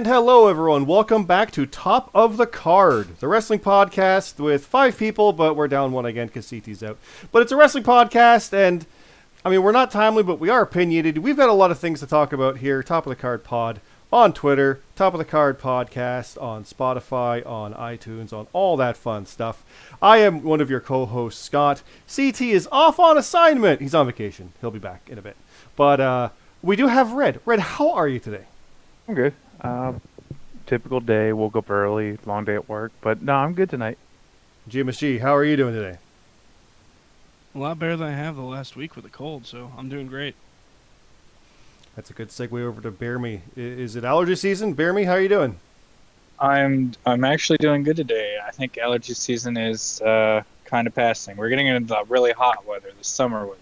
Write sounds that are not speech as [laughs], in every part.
And hello, everyone. Welcome back to Top of the Card, the wrestling podcast with five people, but we're down one again because CT's out. But it's a wrestling podcast, and I mean, we're not timely, but we are opinionated. We've got a lot of things to talk about here. Top of the Card Pod on Twitter, Top of the Card Podcast on Spotify, on iTunes, on all that fun stuff. I am one of your co hosts, Scott. CT is off on assignment. He's on vacation. He'll be back in a bit. But uh, we do have Red. Red, how are you today? I'm good. Uh, typical day. Woke up early. Long day at work. But no, I'm good tonight. GMSG, how are you doing today? A lot better than I have the last week with a cold, so I'm doing great. That's a good segue over to Bear Me. Is it allergy season? Bear Me, how are you doing? I'm I'm actually doing good today. I think allergy season is uh, kind of passing. We're getting into the really hot weather, the summer weather.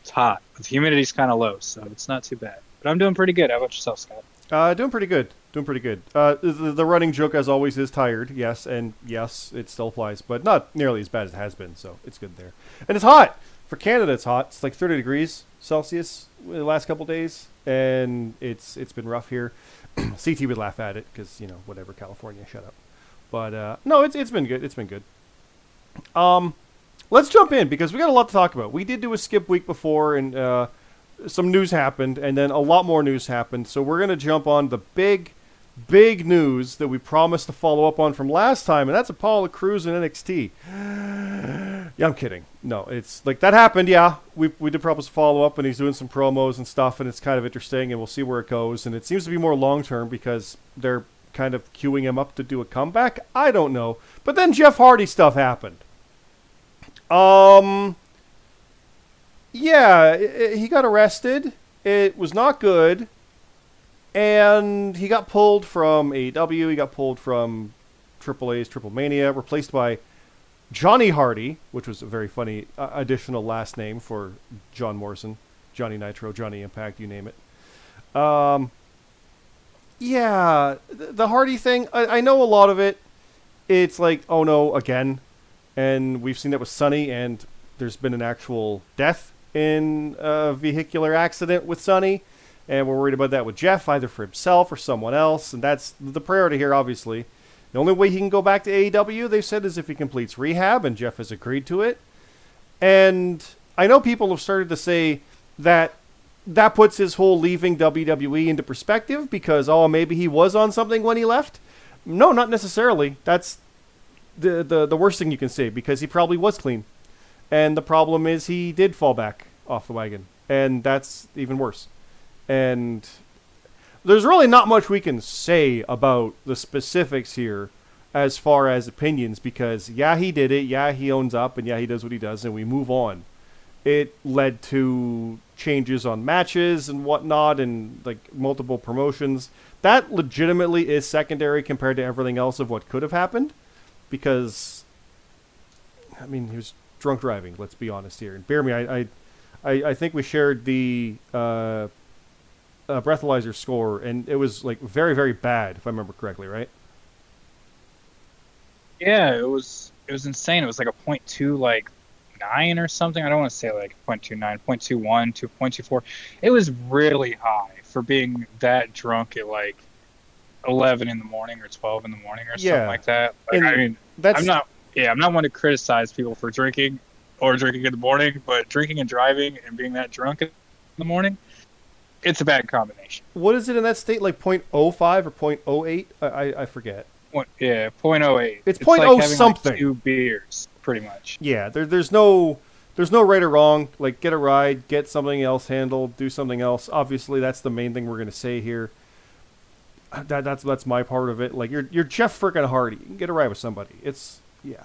It's hot, but the humidity's kind of low, so it's not too bad. But I'm doing pretty good. How about yourself, Scott? Uh, doing pretty good. Doing pretty good. Uh, the, the running joke, as always, is tired. Yes, and yes, it still applies, but not nearly as bad as it has been. So it's good there. And it's hot for Canada. It's hot. It's like 30 degrees Celsius the last couple days, and it's it's been rough here. [clears throat] CT would laugh at it because you know whatever California, shut up. But uh, no, it's it's been good. It's been good. Um, let's jump in because we got a lot to talk about. We did do a skip week before, and uh, some news happened, and then a lot more news happened. So we're gonna jump on the big, big news that we promised to follow up on from last time, and that's Apollo Crews and NXT. [gasps] yeah, I'm kidding. No, it's like that happened. Yeah, we we did promise to follow up, and he's doing some promos and stuff, and it's kind of interesting, and we'll see where it goes. And it seems to be more long term because they're kind of queuing him up to do a comeback. I don't know, but then Jeff Hardy stuff happened. Um. Yeah, i i he got arrested. It was not good. And he got pulled from AEW. He got pulled from AAA's Triple Mania, replaced by Johnny Hardy, which was a very funny uh, additional last name for John Morrison. Johnny Nitro, Johnny Impact, you name it. Um, yeah, th- the Hardy thing, I, I know a lot of it. It's like, oh no, again. And we've seen that with Sunny, and there's been an actual death in a vehicular accident with Sunny. And we're worried about that with Jeff, either for himself or someone else. And that's the priority here, obviously. The only way he can go back to AEW, they've said, is if he completes rehab, and Jeff has agreed to it. And I know people have started to say that that puts his whole leaving WWE into perspective because, oh, maybe he was on something when he left. No, not necessarily. That's the, the, the worst thing you can say because he probably was clean. And the problem is he did fall back off the wagon. And that's even worse. And there's really not much we can say about the specifics here as far as opinions because yeah he did it yeah he owns up and yeah he does what he does and we move on it led to changes on matches and whatnot and like multiple promotions that legitimately is secondary compared to everything else of what could have happened because i mean he was drunk driving let's be honest here and bear me i i, I, I think we shared the uh, uh, breathalyzer score, and it was like very, very bad, if I remember correctly, right? Yeah, it was it was insane. It was like a point two like nine or something. I don't want to say like 0.29, 0.21 to 0.24. It was really high for being that drunk at like 11 in the morning or 12 in the morning or Yeah. something like that. Like, I mean, That's I'm not. Yeah, I'm not one to criticize people for drinking or drinking in the morning, but drinking and driving and being that drunk in the morning, it's a bad combination. what is it in that state, like 0.05 or 0.08? I, I, I forget. Point, yeah, 0.08. It's like 0.0 having, like, something. two beers, pretty much. Yeah, there, there's no there's no right or wrong. Like get a ride, get something else handled, do something else. Obviously, that's the main thing we're gonna say here. That that's that's my part of it. Like you're you're Jeff frickin' Hardy. You can get a ride with somebody. It's yeah.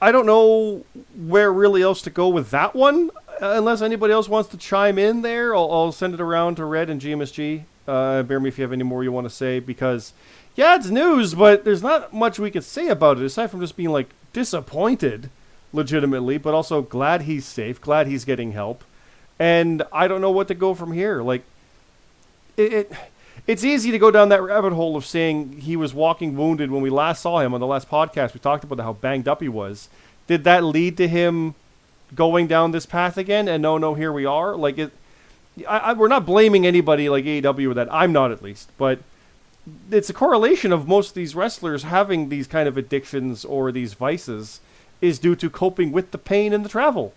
I don't know where really else to go with that one, uh, unless anybody else wants to chime in there. I'll, I'll send it around to Red and GMSG. Uh, bear me if you have any more you want to say because yeah, it's news, but there's not much we can say about it aside from just being like disappointed, legitimately, but also glad he's safe, glad he's getting help, and I don't know what to go from here. Like, it, it it's easy to go down that rabbit hole of saying he was walking wounded when we last saw him on the last podcast. We talked about how banged up he was. Did that lead to him going down this path again? And no, no, here we are. Like it, I, I, we're not blaming anybody like AEW with that. I'm not at least, but it's a correlation of most of these wrestlers having these kind of addictions or these vices is due to coping with the pain and the travel.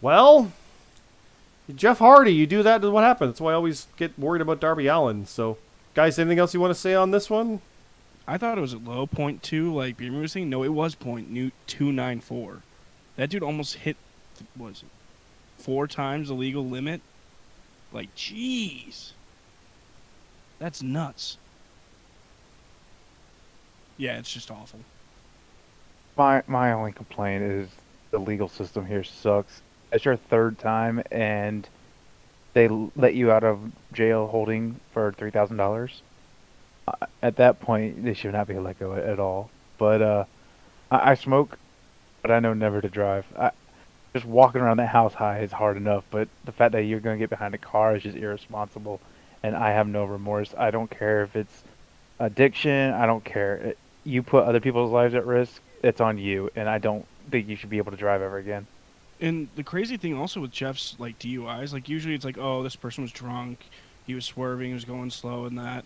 Well, Jeff Hardy, you do that, what happens? That's why I always get worried about Darby Allin. So, guys, anything else you want to say on this one? I thought it was a low point two, like Beamer was saying. No, it was point new two nine four. That dude almost hit, was it, four times the legal limit. Like, jeez, that's nuts. Yeah, it's just awful. My my only complaint is the legal system here sucks. It's your third time, and they let you out of jail holding for three thousand dollars. At that point, they should not be let go at all. But uh, I, I smoke, but I know never to drive. I, just walking around that house high is hard enough, but the fact that you're gonna get behind a car is just irresponsible, and I have no remorse. I don't care if it's addiction. I don't care. It, you put other people's lives at risk. It's on you, and I don't think you should be able to drive ever again. And the crazy thing also with Jeff's like DUIs, like usually it's like, oh, this person was drunk, he was swerving, he was going slow, and that.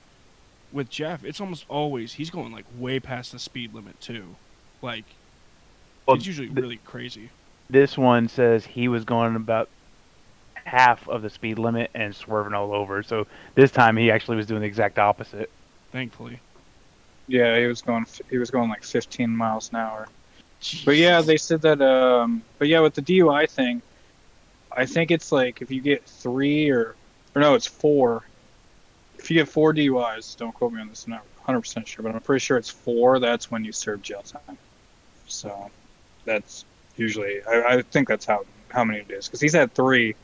With Jeff, it's almost always he's going like way past the speed limit too. Like, Well, it's usually th- really crazy. This one says he was going about half of the speed limit and swerving all over. So this time he actually was doing the exact opposite. Thankfully. Yeah, he was going. He was going like 15 miles an hour. But yeah, they said that. Um, but yeah, with the DUI thing, I think it's like if you get three or, or no, it's four. If you get four DUIs, don't quote me on this. I'm not 100 percent sure, but I'm pretty sure it's four. That's when you serve jail time. So, that's usually. I, I think that's how how many it is because he's had three,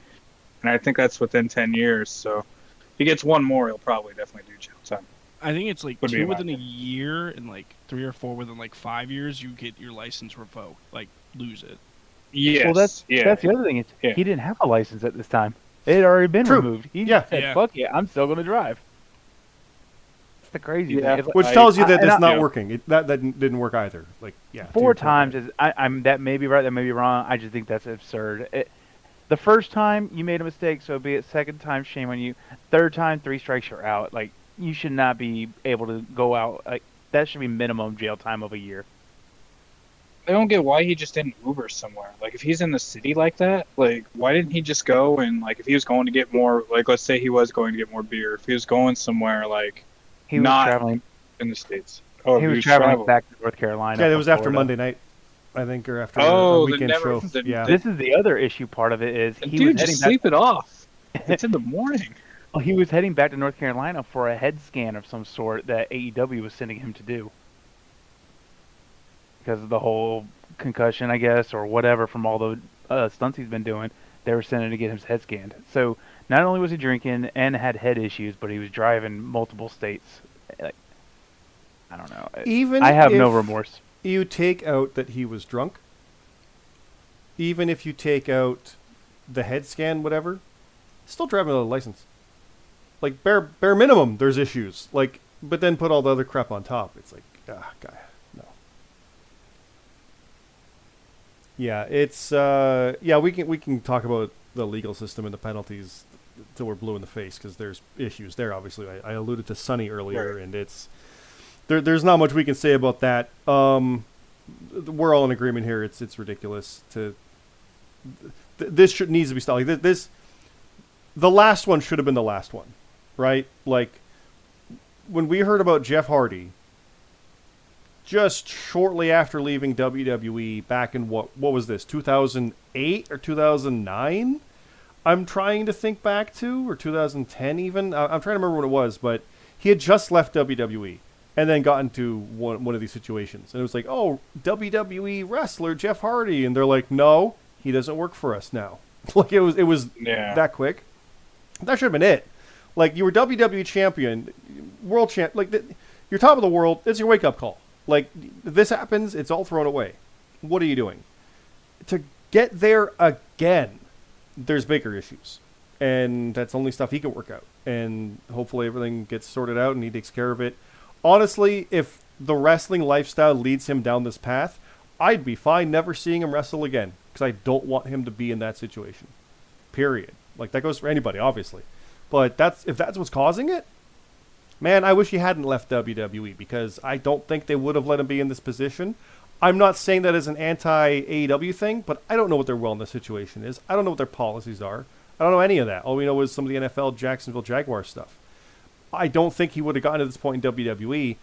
and I think that's within 10 years. So, if he gets one more, he'll probably definitely do jail time. I think it's like Would two my within a year and like three or four within like five years, you get your license revoked, like lose it. Yes. well, that's yeah. that's the other thing. Is Yeah. he didn't have a license at this time. It had already been True. removed. He Yeah. said, Yeah. "Fuck it, I'm still going to drive." That's the crazy Yeah. thing. It's like- Which I- tells you that I- it's and not I- working. It, that that didn't work either. Like yeah, four times is I, I'm that may be right, that may be wrong. I just think that's absurd. It, the first time you made a mistake, so be it. Second time, shame on you. Third time, three strikes, you're out. Like you should not be able to go out. Like that should be minimum jail time of a year. I don't get why he just didn't Uber somewhere. Like, if he's in the city like that, like, why didn't he just go and, like, if he was going to get more, like, let's say he was going to get more beer, if he was going somewhere, like, He was Not- traveling. in the States. Oh, he was traveling back to North Carolina. Yeah, it was after Florida. Monday night, I think, or after a- Oh, a then weekend never- show. then- yeah, This is the other issue. Part of it is he Dude, was heading just back. sleep it off. It's in the morning. Well, he was heading back to North Carolina for a head scan of some sort that AEW was sending him to do. Because of the whole concussion, I guess, or whatever from all the uh, stunts he's been doing, they were sending to get his head scanned. So not only was he drinking and had head issues, but he was driving multiple states. Like, I don't know. even I have no remorse. You take out that he was drunk. Even if you take out the head scan, whatever, still driving without a license. Like bare bare minimum, there's issues. Like, but then put all the other crap on top. It's like, ah, guy, no. Yeah, it's uh, yeah. We can we can talk about the legal system and the penalties till we're blue in the face because there's issues there. Obviously, I, I alluded to Sunny earlier, Right. and it's there. There's not much we can say about that. Um, we're all in agreement here. It's it's ridiculous to. Th- this should needs to be stopped. Like th- this, the last one should have been the last one, right? Like when we heard about Jeff Hardy, just shortly after leaving WWE back in what what was this 2008 or 2009 I'm trying to think back to or 2010 even? I- I'm trying to remember what it was but he had just left WWE and then got into one, one of these situations. And it was like oh WWE wrestler Jeff Hardy. And they're like no he doesn't work for us now. [laughs] Like it was it was Yeah. that quick. That should have been it like you were WWE champion world champ like th- you're top of the world it's your wake up call like this happens, it's all thrown away. What are you doing? To get there again, there's bigger issues. And that's only stuff he can work out. And hopefully everything gets sorted out and he takes care of it. Honestly, if the wrestling lifestyle leads him down this path, I'd be fine never seeing him wrestle again because I don't want him to be in that situation. Period. Like that goes for anybody, obviously. But that's if that's what's causing it, Man, I wish he hadn't left WWE because I don't think they would have let him be in this position. I'm not saying that as an anti AEW thing, but I don't know what their wellness situation is. I don't know what their policies are. I don't know any of that. All we know is some of the NFL Jacksonville Jaguar stuff. I don't think he would have gotten to this point in WWE.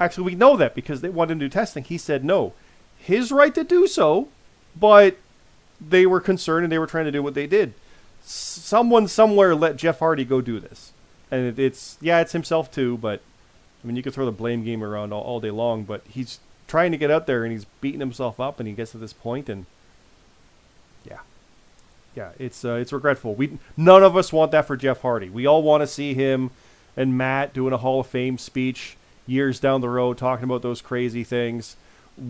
Actually, we know that because they wanted him to do testing. He said no. His right to do so, but they were concerned and they were trying to do what they did. Someone somewhere let Jeff Hardy go do this. And it, it's, yeah, it's himself too, but I mean, you could throw the blame game around all, all day long, but he's trying to get out there and he's beating himself up and he gets to this point and yeah. Yeah it's uh, it's regretful. We none of us want that for jeff hardy. We all want to see him and matt doing a hall of fame speech years down the road talking about those crazy things.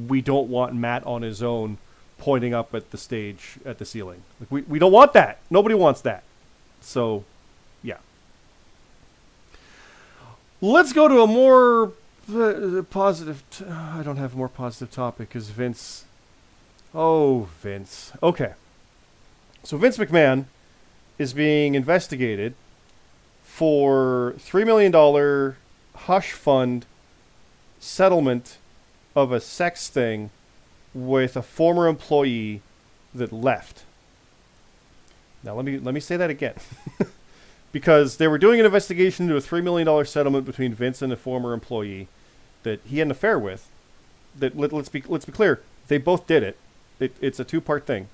We don't want matt on his own pointing up at the stage at the ceiling like we, we don't want that nobody wants that so yeah let's go to a more uh, positive. T- I don't have a more positive topic because Vince. Oh, Vince. Okay. So Vince McMahon is being investigated for $3 million hush fund settlement of a sex thing with a former employee that left. Now let me let me say that again. [laughs] because they were doing an investigation into a $3 million settlement between Vince and a former employee that he had an affair with. That let, us be let's be clear, they both did it. it it's a two part thing,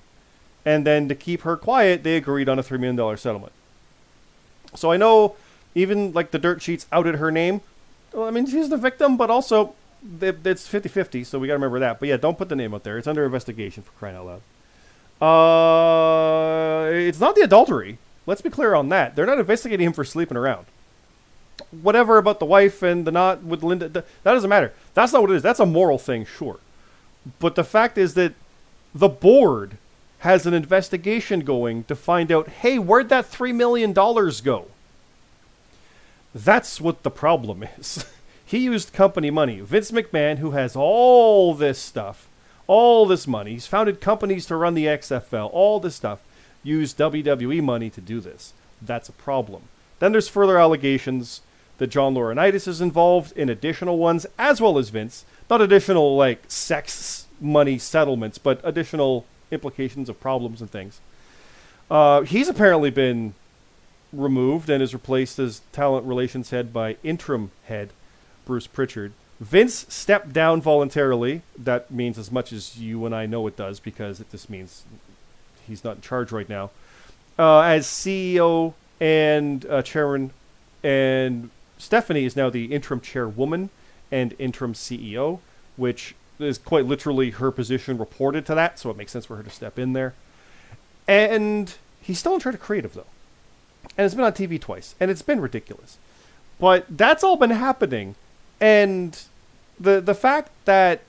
and then to keep her quiet, they agreed on a three million dollar settlement. So I know even like the dirt sheets outed her name. Well, I mean she's the victim, but also it's 50-50, so we got to remember that. But yeah, don't put the name out there. It's under investigation for crying out loud. Uh, it's not the adultery. Let's be clear on that. They're not investigating him for sleeping around whatever about the wife and the not with Linda, that doesn't matter. That's not what it is. That's a moral thing, sure. But the fact is that the board has an investigation going to find out, hey, where'd that $3 million go? That's what the problem is. [laughs] he used company money. Vince McMahon, who has all this stuff, all this money, he's founded companies to run the XFL, all this stuff, used WWE money to do this. That's a problem. Then there's further allegations that John Laurinaitis is involved in additional ones, as well as Vince. Not additional like sex money settlements, but additional implications of problems and things. Uh, he's apparently been removed and is replaced as talent relations head by interim head Bruce Pritchard. Vince stepped down voluntarily. That means as much as you and I know it does because it just means he's not in charge right now. Uh, as CEO and uh, chairman and Stephanie is now the interim chairwoman and interim CEO, which is quite literally her position reported to that, so it makes sense for her to step in there. And he's still in charge of creative, though. And it's been on TV twice, and it's been ridiculous. But that's all been happening, and the the fact that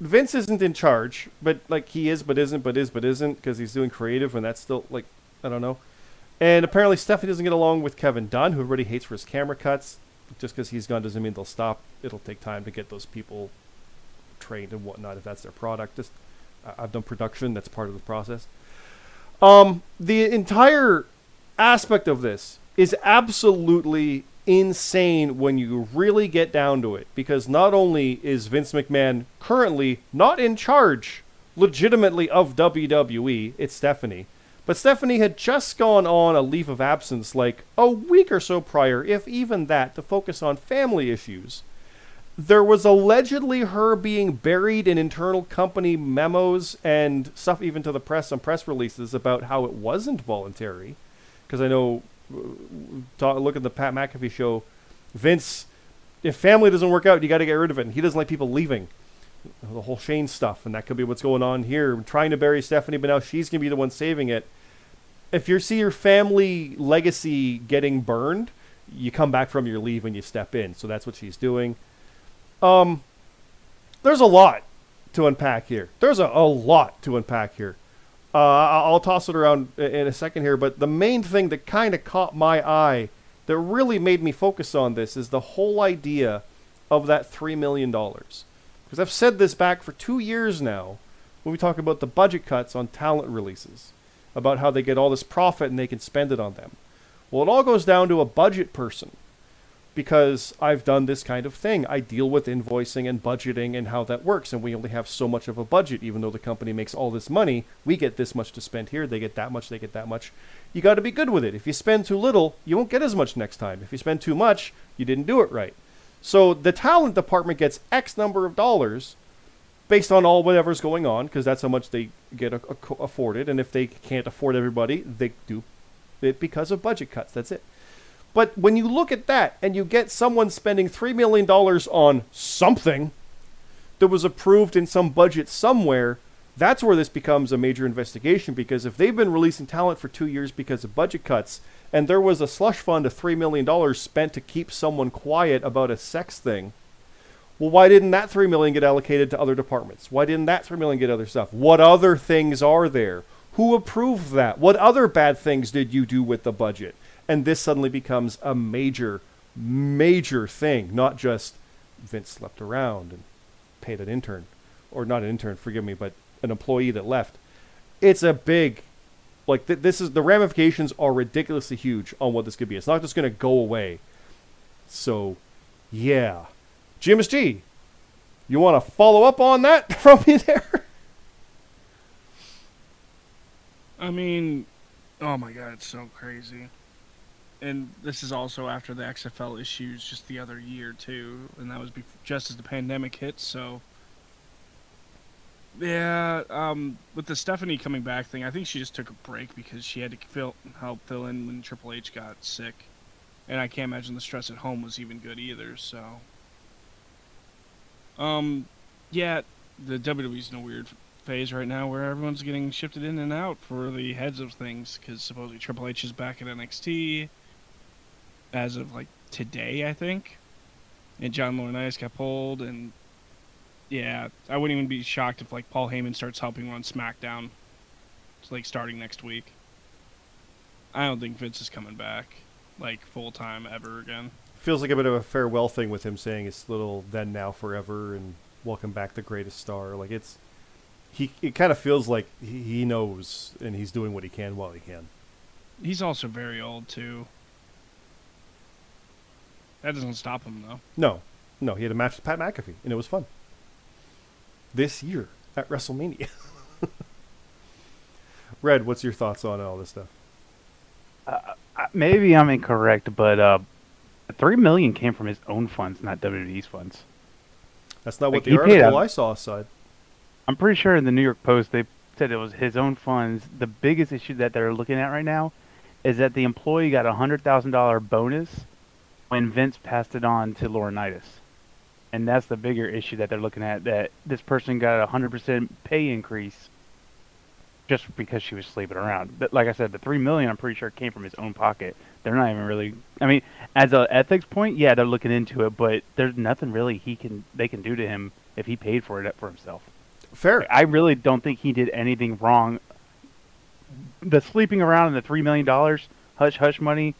Vince isn't in charge, but like he is, but isn't, but is, but isn't, because he's doing creative, and that's still like I don't know. And apparently, Stephanie doesn't get along with Kevin Dunn, who everybody hates for his camera cuts. Just because he's gone doesn't mean they'll stop. It'll take time to get those people trained and whatnot if that's their product. Just I've done production; that's part of the process. Um, the entire aspect of this is absolutely insane when you really get down to it. Because not only is Vince McMahon currently not in charge legitimately of WWE, it's Stephanie. But Stephanie had just gone on a leave of absence like a week or so prior, if even that, to focus on family issues. There was allegedly her being buried in internal company memos and stuff, even to the press, on press releases about how it wasn't voluntary. Because I know, talk, look at the Pat McAfee show, Vince, if family doesn't work out, you got to get rid of it. And he doesn't like people leaving the whole Shane stuff, and that could be what's going on here. Trying to bury Stephanie, but now she's gonna be the one saving it if you see your family legacy getting burned, you come back from your leave and you step in. So that's what she's doing. Um, there's a lot to unpack here. There's a, a lot to unpack here. Uh, I'll toss it around in a second here, but the main thing that kind of caught my eye that really made me focus on this is the whole idea of that $3 million. Because I've said this back for two years now when we talk about the budget cuts on talent releases about how they get all this profit and they can spend it on them. Well, it all goes down to a budget person because I've done this kind of thing. I deal with invoicing and budgeting and how that works, and we only have so much of a budget. Even though the company makes all this money, we get this much to spend here, they get that much, they get that much. You got to be good with it. If you spend too little, you won't get as much next time. If you spend too much, you didn't do it right. So the talent department gets X number of dollars based on all whatever's going on, because that's how much they get a, a, afforded. And if they can't afford everybody, they do it because of budget cuts. That's it. But when you look at that and you get someone spending $3 million on something that was approved in some budget somewhere, that's where this becomes a major investigation because if they've been releasing talent for two years because of budget cuts and there was a slush fund of $3 million spent to keep someone quiet about a sex thing, well, why didn't that 3 million get allocated to other departments? Why didn't that 3 million get other stuff? What other things are there? Who approved that? What other bad things did you do with the budget? And this suddenly becomes a major, major thing, not just Vince slept around and paid an intern, or not an intern, forgive me, but an employee that left. It's a big, like th- this is the ramifications are ridiculously huge on what this could be. It's not just going to go away. So, yeah, Jim G, you want to follow up on that [laughs] from me there? I mean, oh my god, it's so crazy and this is also after the XFL issues just the other year too, and that was before, just as the pandemic hit. So, yeah, um, with the Stephanie coming back thing, I think she just took a break because she had to fill, help fill in when Triple H got sick, and I can't imagine the stress at home was even good either. So, um, yeah, the WWE's in a weird phase right now where everyone's getting shifted in and out for the heads of things because supposedly Triple H is back at NXT as of like today, I think. And John Laurinaitis got pulled, and yeah, I wouldn't even be shocked if like Paul Heyman starts helping run SmackDown. It's like starting next week. I don't think Vince is coming back like full time ever again. Feels like a bit of a farewell thing with him saying it's little then now forever and welcome back the greatest star. Like it's he it kind of feels like he knows and he's doing what he can while he can. He's also very old too. That doesn't stop him though. No, no, he had a match with Pat McAfee, and it was fun. This year at WrestleMania. [laughs] Red, what's your thoughts on all this stuff? Uh, maybe I'm incorrect, but uh, three million came from his own funds, not WWE's funds. That's not like what the article I saw said. I'm pretty sure in the New York Post they said it was his own funds. The biggest issue that they're looking at right now is that the employee got a hundred thousand dollar bonus when Vince passed it on to Laurinaitis. And that's the bigger issue that they're looking at that this person got a 100% pay increase just because she was sleeping around. But like I said, the 3 million I'm pretty sure came from his own pocket. They're not even really I mean, as an ethics point, yeah, they're looking into it, but there's nothing really he can they can do to him if he paid for it for himself. Fair. I really don't think he did anything wrong. The sleeping around and the 3 million dollars hush hush money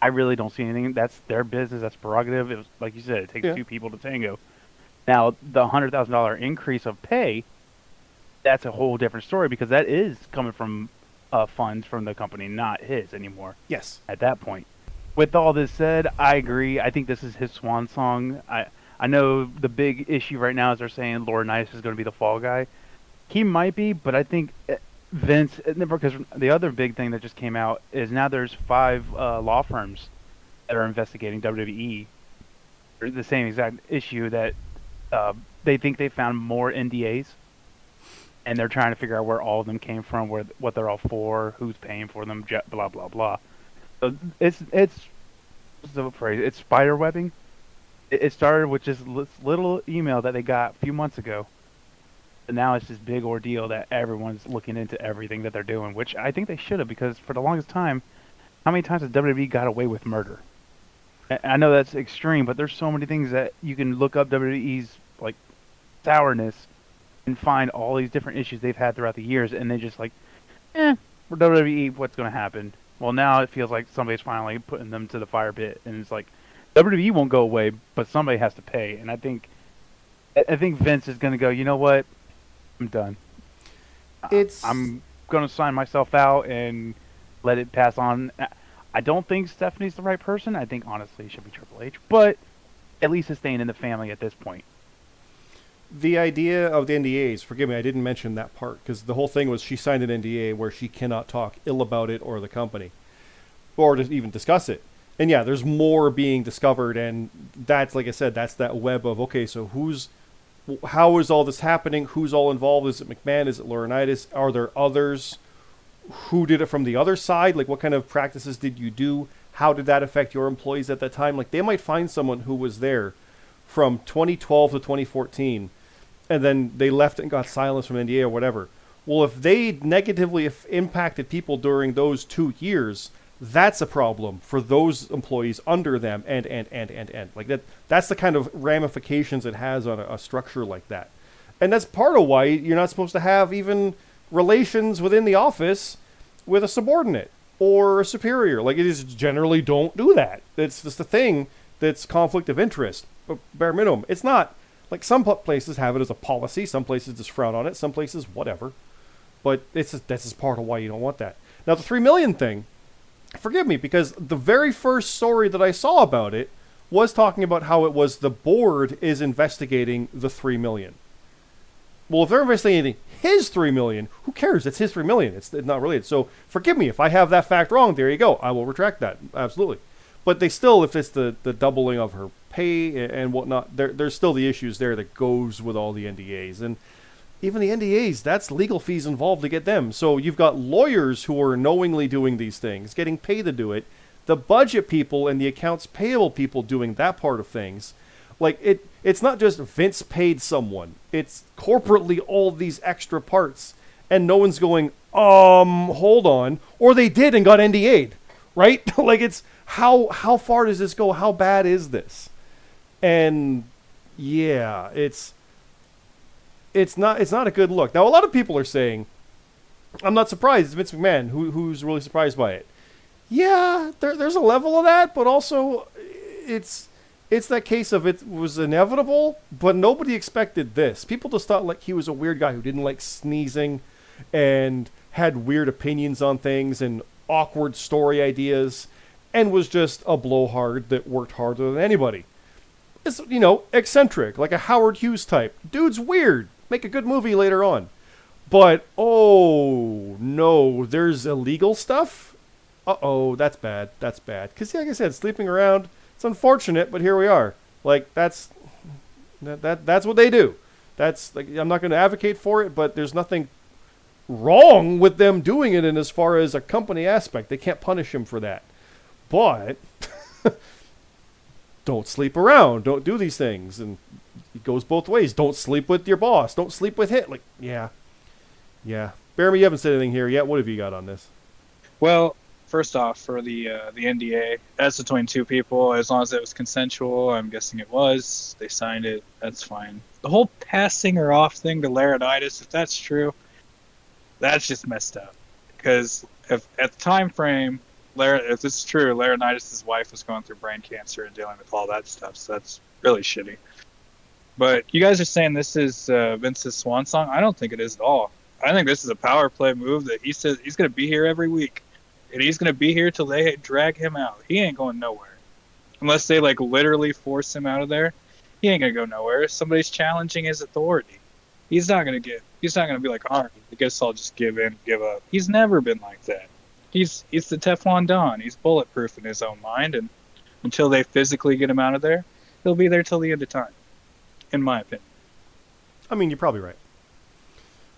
I really don't see anything. That's their business. That's prerogative. It was like you said. It takes yeah. two people to tango. Now the hundred thousand dollar increase of pay, that's a whole different story because that is coming from uh, funds from the company, not his anymore. Yes. At that point. With all this said, I agree. I think this is his swan song. I I know the big issue right now is they're saying Laurinaitis is going to be the fall guy. He might be, but I think eh, Vince, because the other big thing that just came out is now there's five uh, law firms that are investigating WWE. The same exact issue that uh, they think they found more NDAs, and they're trying to figure out where all of them came from, where what they're all for, who's paying for them, blah blah blah. So it's it's the phrase. It's spider webbing. It started with just this little email that they got a few months ago now it's this big ordeal that everyone's looking into everything that they're doing, which I think they should have because for the longest time, how many times has WWE got away with murder? I know that's extreme, but there's so many things that you can look up WWE's like sourness and find all these different issues they've had throughout the years, and they just like, eh, for WWE, what's going to happen? Well, now it feels like somebody's finally putting them to the fire pit, and it's like WWE won't go away, but somebody has to pay, and I think I think Vince is going to go. You know what? I'm done. It's I'm gonna sign myself out and let it pass on. I don't think Stephanie's the right person. I think honestly it should be Triple H, but at least it's staying in the family at this point. the idea of the NDAs, forgive me, I didn't mention that part because the whole thing was she signed an NDA where she cannot talk ill about it or the company or to even discuss it. And yeah, there's more being discovered, and that's like I said, that's that web of okay, so who's, how is all this happening? Who's all involved? Is it McMahon? Is it Laurinaitis? Are there others? Who did it from the other side? Like, what kind of practices did you do? How did that affect your employees at that time? Like, they might find someone who was there from 2012 to 2014 and then they left and got silenced from NDA or whatever. Well, if they negatively impacted people during those two years, that's a problem for those employees under them, and and and and and like that. That's the kind of ramifications it has on a, a structure like that, and that's part of why you're not supposed to have even relations within the office with a subordinate or a superior. Like it is generally don't do that. It's just a thing that's conflict of interest. But bare minimum, it's not like some places have it as a policy. Some places just frown on it. Some places whatever. But it's just, this is part of why you don't want that. Now the three million thing. Forgive me because the very first story that I saw about it was talking about how it was the board is investigating the three million. Well, if they're investigating his three million, who cares? It's his three million. It's, it's not related. So forgive me if I have that fact wrong. There you go. I will retract that. Absolutely. But they still, if it's the, the doubling of her pay and whatnot, there, there's still the issues there that goes with all the NDAs. And even the NDAs, that's legal fees involved to get them. So you've got lawyers who are knowingly doing these things, getting paid to do it. The budget people and the accounts payable people doing that part of things. Like it, it's not just Vince paid someone. It's corporately all these extra parts, and no one's going, um, hold on, or they did and got NDA'd, right? [laughs] like it's how how far does this go? How bad is this? And yeah, it's it's not it's not a good look. Now a lot of people are saying, I'm not surprised. It's Vince McMahon who who's really surprised by it. Yeah, there, there's a level of that, but also it's it's that case of it was inevitable, but nobody expected this. People just thought like he was a weird guy who didn't like sneezing and had weird opinions on things and awkward story ideas and was just a blowhard that worked harder than anybody. It's, you know, eccentric, like a Howard Hughes type. Dude's weird. Make a good movie later on. But, oh, no, there's illegal stuff? Uh oh, that's bad. That's bad. Because, like I said, sleeping around, it's unfortunate, but here we are. Like, that's. That, that that's what they do. That's like I'm not going to advocate for it, but there's nothing wrong with them doing it in as far as a company aspect. They can't punish him for that. But [laughs] don't sleep around. Don't do these things. And it goes both ways. Don't sleep with your boss. Don't sleep with him. Like, yeah. Yeah. Jeremy, you haven't said anything here yet. What have you got on this? Well, first off, for the uh, the NDA, that's between two people. As long as it was consensual, I'm guessing it was. They signed it. That's fine. The whole passing her off thing to Laurinaitis, if that's true, that's just messed up. Because if at the time frame, Lar- if this is true, Laurinaitis' wife was going through brain cancer and dealing with all that stuff. So that's really shitty. But you guys are saying this is uh, Vince's swan song. I don't think it is at all. I think this is a power play move that he says he's going to be here every week, and he's going to be here till they drag him out. He ain't going nowhere, unless they like literally force him out of there. He ain't going to go nowhere. Somebody's challenging his authority, he's not going to get. He's not going to be like, all right, I guess I'll just give in, give up. He's never been like that. He's he's the Teflon Don. He's bulletproof in his own mind, and until they physically get him out of there, he'll be there till the end of time, in my opinion. I mean, you're probably right.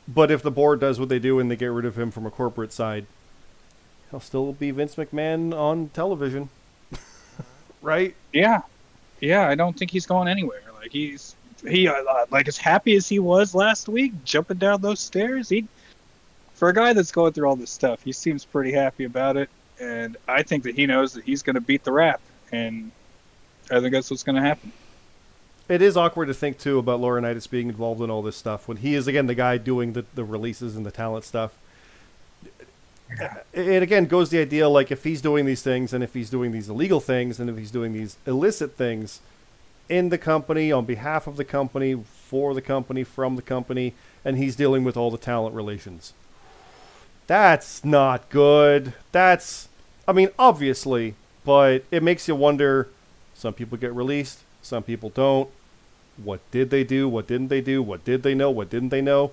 But if the board does what they do and they get rid of him from a corporate side, he'll still be Vince McMahon on television. [laughs] right? Yeah, yeah. I don't think he's going anywhere. Like he's he uh, like as happy as he was last week, jumping down those stairs. He for a guy that's going through all this stuff, he seems pretty happy about it. And I think that he knows that he's going to beat the rap, and I think that's what's going to happen. It is awkward to think too about Laurinaitis being involved in all this stuff when he is again the guy doing the, the releases and the talent stuff. It again goes the idea like if he's doing these things and if he's doing these illegal things and if he's doing these illicit things in the company on behalf of the company for the company from the company and he's dealing with all the talent relations. That's not good. That's I mean, obviously, but it makes you wonder. Some people get released, some people don't. What did they do? What didn't they do? What did they know? What didn't they know?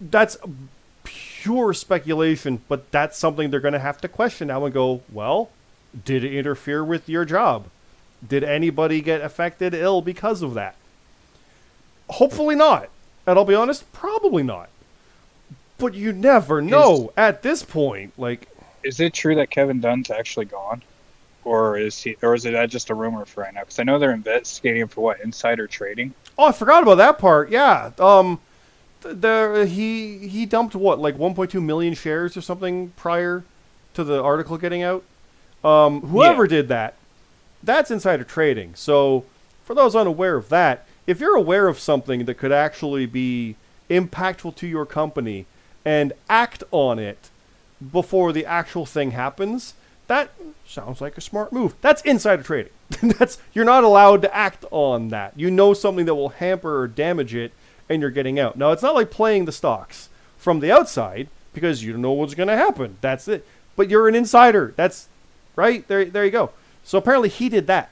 That's pure speculation, but that's something they're going to have to question now and go, well, did it interfere with your job? Did anybody get affected ill because of that? Hopefully not. And I'll be honest, probably not. But you never know at this point. Like, Is it true that Kevin Dunn's actually gone, or is he, or is it just a rumor for right now? Because I know they're investigating for what insider trading. oh, I forgot about that part. Yeah. Um, th- there he he dumped what like 1.2 million shares or something prior to the article getting out. Um, whoever did that, that's insider trading. So, for those unaware of that, if you're aware of something that could actually be impactful to your company and act on it before the actual thing happens, that sounds like a smart move. That's insider trading. [laughs] that's you're not allowed to act on that. You know something that will hamper or damage it and you're getting out. Now, it's not like playing the stocks from the outside because you don't know what's going to happen. That's it. But you're an insider. That's right? There there you go. So apparently he did that.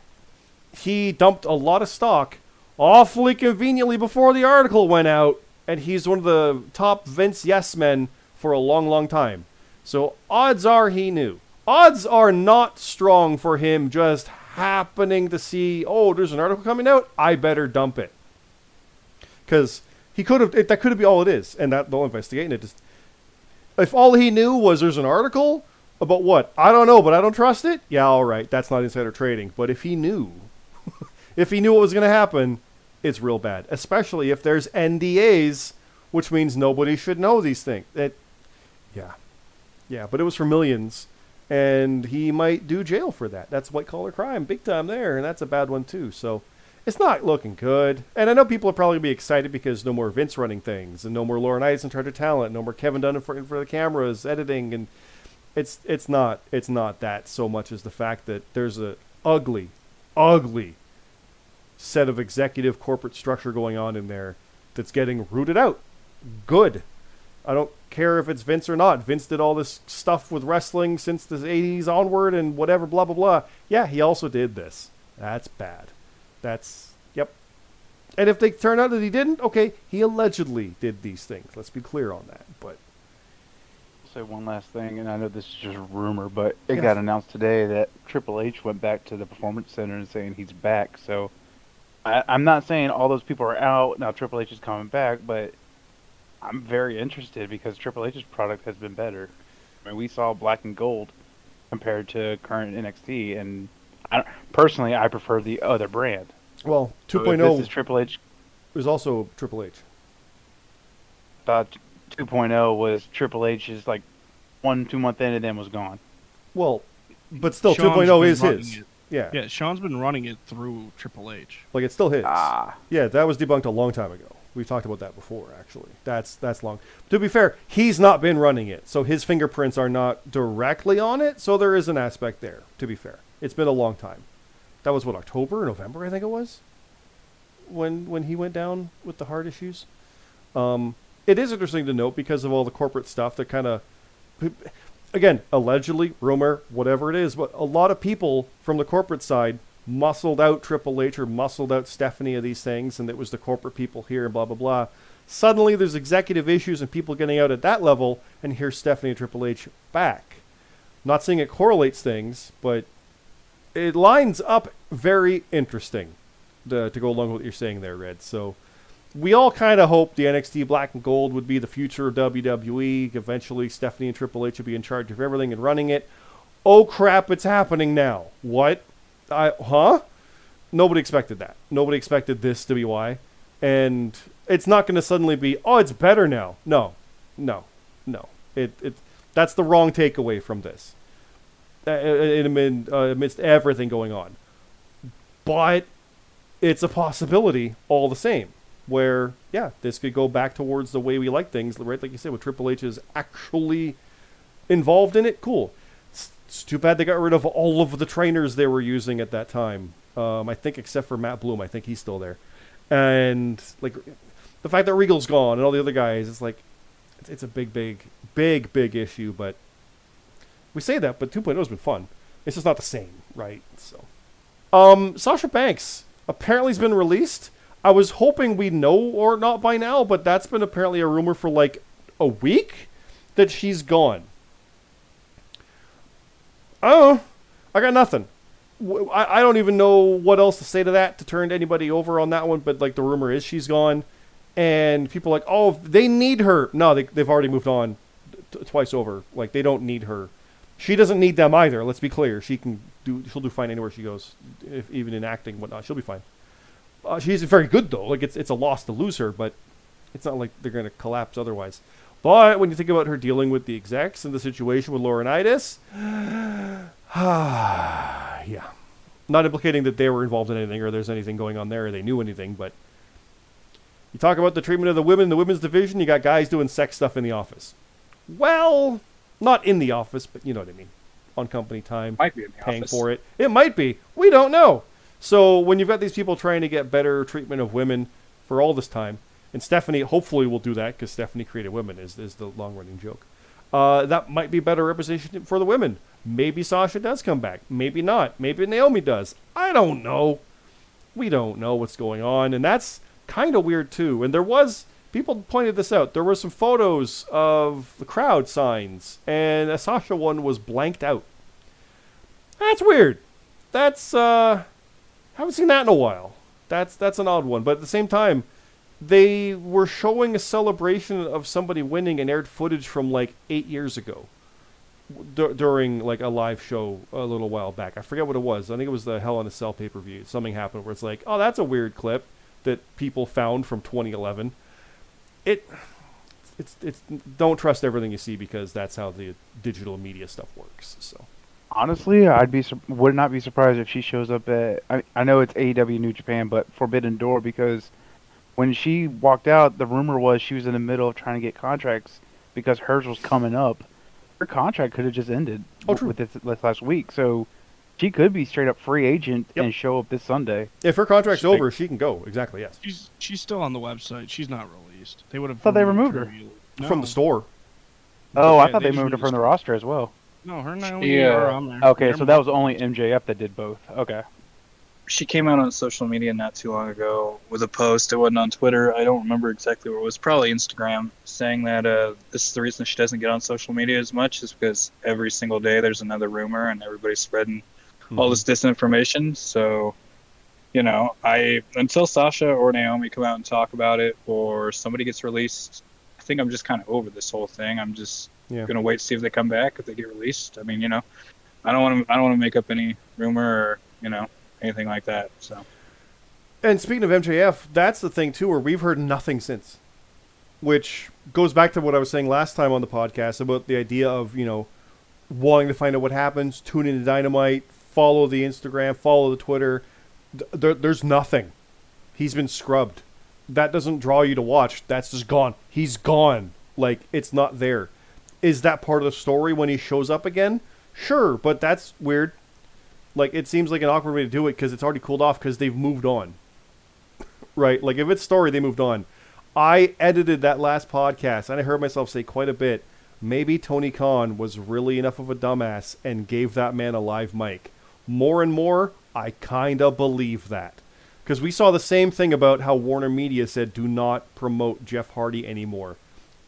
He dumped a lot of stock awfully conveniently before the article went out and he's one of the top Vince yes men for a long long time. So odds are he knew. Odds are not strong for him just happening to see, oh, there's an article coming out, I better dump it. Cuz he could have that could been all it is and that they'll investigate and it just if all he knew was there's an article about what? I don't know, but I don't trust it. Yeah, all right, that's not insider trading. But if he knew, [laughs] if he knew what was going to happen, it's real bad. Especially if there's NDAs, which means nobody should know these things. It, yeah, yeah. But it was for millions, and he might do jail for that. That's white collar crime, big time there, and that's a bad one too. So. It's not looking good, and I know people are probably gonna be excited because no more Vince running things, and no more Laurinaitis in charge of talent, no more Kevin Dunn in front of the cameras, editing, and it's it's not it's not that so much as the fact that there's a ugly, ugly set of executive corporate structure going on in there that's getting rooted out. Good. I don't care if it's Vince or not. Vince did all this stuff with wrestling since the 80s onward and whatever, blah, blah, blah. Yeah, he also did this. That's bad. That's, yep. And if they turn out that he didn't, okay, he allegedly did these things. Let's be clear on that. But say one last thing, and I know this is just a rumor, but it Yes. got announced today that Triple H went back to the Performance Center and saying he's back. So I, I'm not saying all those people are out now. Triple H is coming back, but I'm very interested because Triple H's product has been better. I mean, we saw Black and Gold compared to current NXT, and I don't, personally, I prefer the other brand. well, So 2.0 This is Triple H. was also Triple H. Thought 2.0 was Triple H's like one two month in and then was gone. Well, but still, Shawn's 2.0 is his. it. Yeah. Yeah, Shawn's been running it through Triple H. Like it's still his. Ah. Yeah, that was debunked a long time ago. We've talked about that before, actually. That's that's long. To be fair, he's not been running it, so his fingerprints are not directly on it. So there is an aspect there. To be fair, it's been a long time. That was what October, November, I think it was, when when he went down with the heart issues. Um, it is interesting to note because of all the corporate stuff that kind of, again, allegedly, rumor, whatever it is, but a lot of people from the corporate side muscled out Triple H or muscled out Stephanie of these things, and it was the corporate people here and blah blah blah. Suddenly, there's executive issues and people getting out at that level, and here's Stephanie and Triple H back. Not saying it correlates things, but it lines up very interesting to, to go along with what you're saying there, Red. So we all kind of hoped the NXT Black and Gold would be the future of WWE. Eventually, Stephanie and Triple H would be in charge of everything and running it. Oh crap, it's happening now. What? I huh? Nobody expected that. Nobody expected this to be why. And it's not going to suddenly be, "Oh, it's better now." No. No. No. It it that's the wrong takeaway from this. Amid, uh, amidst everything going on. But it's a possibility all the same where yeah this could go back towards the way we like things right like you said with triple h is actually involved in it cool it's, too bad they got rid of all of the trainers they were using at that time um, i think except for matt bloom i think he's still there and like the fact that regal's gone and all the other guys it's like it's, it's a big big big big issue but we say that, but 2.0 has been fun. It's just not the same, right? So, um, Sasha Banks apparently has been released. I was hoping we know or not by now, but that's been apparently a rumor for like a week that she's gone. Oh, I got nothing. I, I don't even know what else to say to that to turn anybody over on that one, but like the rumor is she's gone. And people are like, oh, they need her. No, they, they've already moved on t- twice over. Like they don't need her. She doesn't need them either. Let's be clear. She can do. She'll do fine anywhere she goes, if, even in acting whatnot. She'll be fine. Uh, she's very good though. Like it's it's a loss to lose her, but it's not like they're gonna collapse otherwise. But when you think about her dealing with the execs and the situation with Laurinaitis, [sighs] [sighs] yeah, not implicating that they were involved in anything or there's anything going on there or they knew anything, but you talk about the treatment of the women in the women's division. You got guys doing sex stuff in the office. Well, not in the office, but you know what I mean, on company time Might be paying office. for it. It might be. We don't know. So when you've got these people trying to get better treatment of women for all this time, and Stephanie hopefully will do that because Stephanie created women is, is the long running joke. Uh, that might be better representation for the women. Maybe Sasha does come back. Maybe not. Maybe Naomi does. I don't know. We don't know what's going on, and that's kind of weird too. And there was people pointed this out. There were some photos of the crowd signs, and a Sasha one was blanked out. That's weird. That's uh haven't seen that in a while. That's that's an odd one. But at the same time, they were showing a celebration of somebody winning and aired footage from like eight years ago d- during like a live show a little while back. I forget what it was. I think it was the Hell in a Cell pay per view. Something happened where it's like, oh, that's a weird clip that people found from 2011. It it's it's don't trust everything you see because that's how the digital media stuff works. So. Honestly, I'd be would not be surprised if she shows up at. I, I know it's AEW New Japan, but Forbidden Door because when she walked out, the rumor was she was in the middle of trying to get contracts because hers was coming up. Her contract could have just ended Oh, true. with this, this last week, so she could be straight up free agent Yep. and show up this Sunday. If her contract's Straight- over, she can go. Exactly. Yes. She's she's still on the website. She's not released. They would have. Thought they removed her. From the store. Oh, I thought they they moved her from the the- roster as well. No, her and Naomi Yeah. are on there. Okay, They're so that was only MJF that did both. Okay. She came out on social media not too long ago with a post. It wasn't on Twitter. I don't remember exactly where it was. Probably Instagram, saying that uh, this is the reason she doesn't get on social media as much is because every single day there's another rumor and everybody's spreading all this disinformation. So, you know, I until Sasha or Naomi come out and talk about it, or somebody gets released, I think I'm just kind of over this whole thing. I'm just Yeah. gonna wait to see if they come back if they get released. I mean, you know, I don't want to I don't want to make up any rumor or you know anything like that. So And speaking of MJF, that's the thing too, where we've heard nothing since, which goes back to what I was saying last time on the podcast about the idea of you know wanting to find out what happens, tune into Dynamite, follow the Instagram, follow the Twitter. There, there's nothing. He's been scrubbed. That doesn't draw you to watch. That's just gone. He's gone. Like it's not there. Is that part of the story when he shows up again? Sure, but that's weird. Like it seems like an awkward way to do it because it's already cooled off because they've moved on. right? Like if it's story, they moved on. I edited that last podcast and I heard myself say quite a bit. Maybe Tony Khan was really enough of a dumbass and gave that man a live mic. More and more, I kind of believe that. Because we saw the same thing about how Warner Media said do not promote Jeff Hardy anymore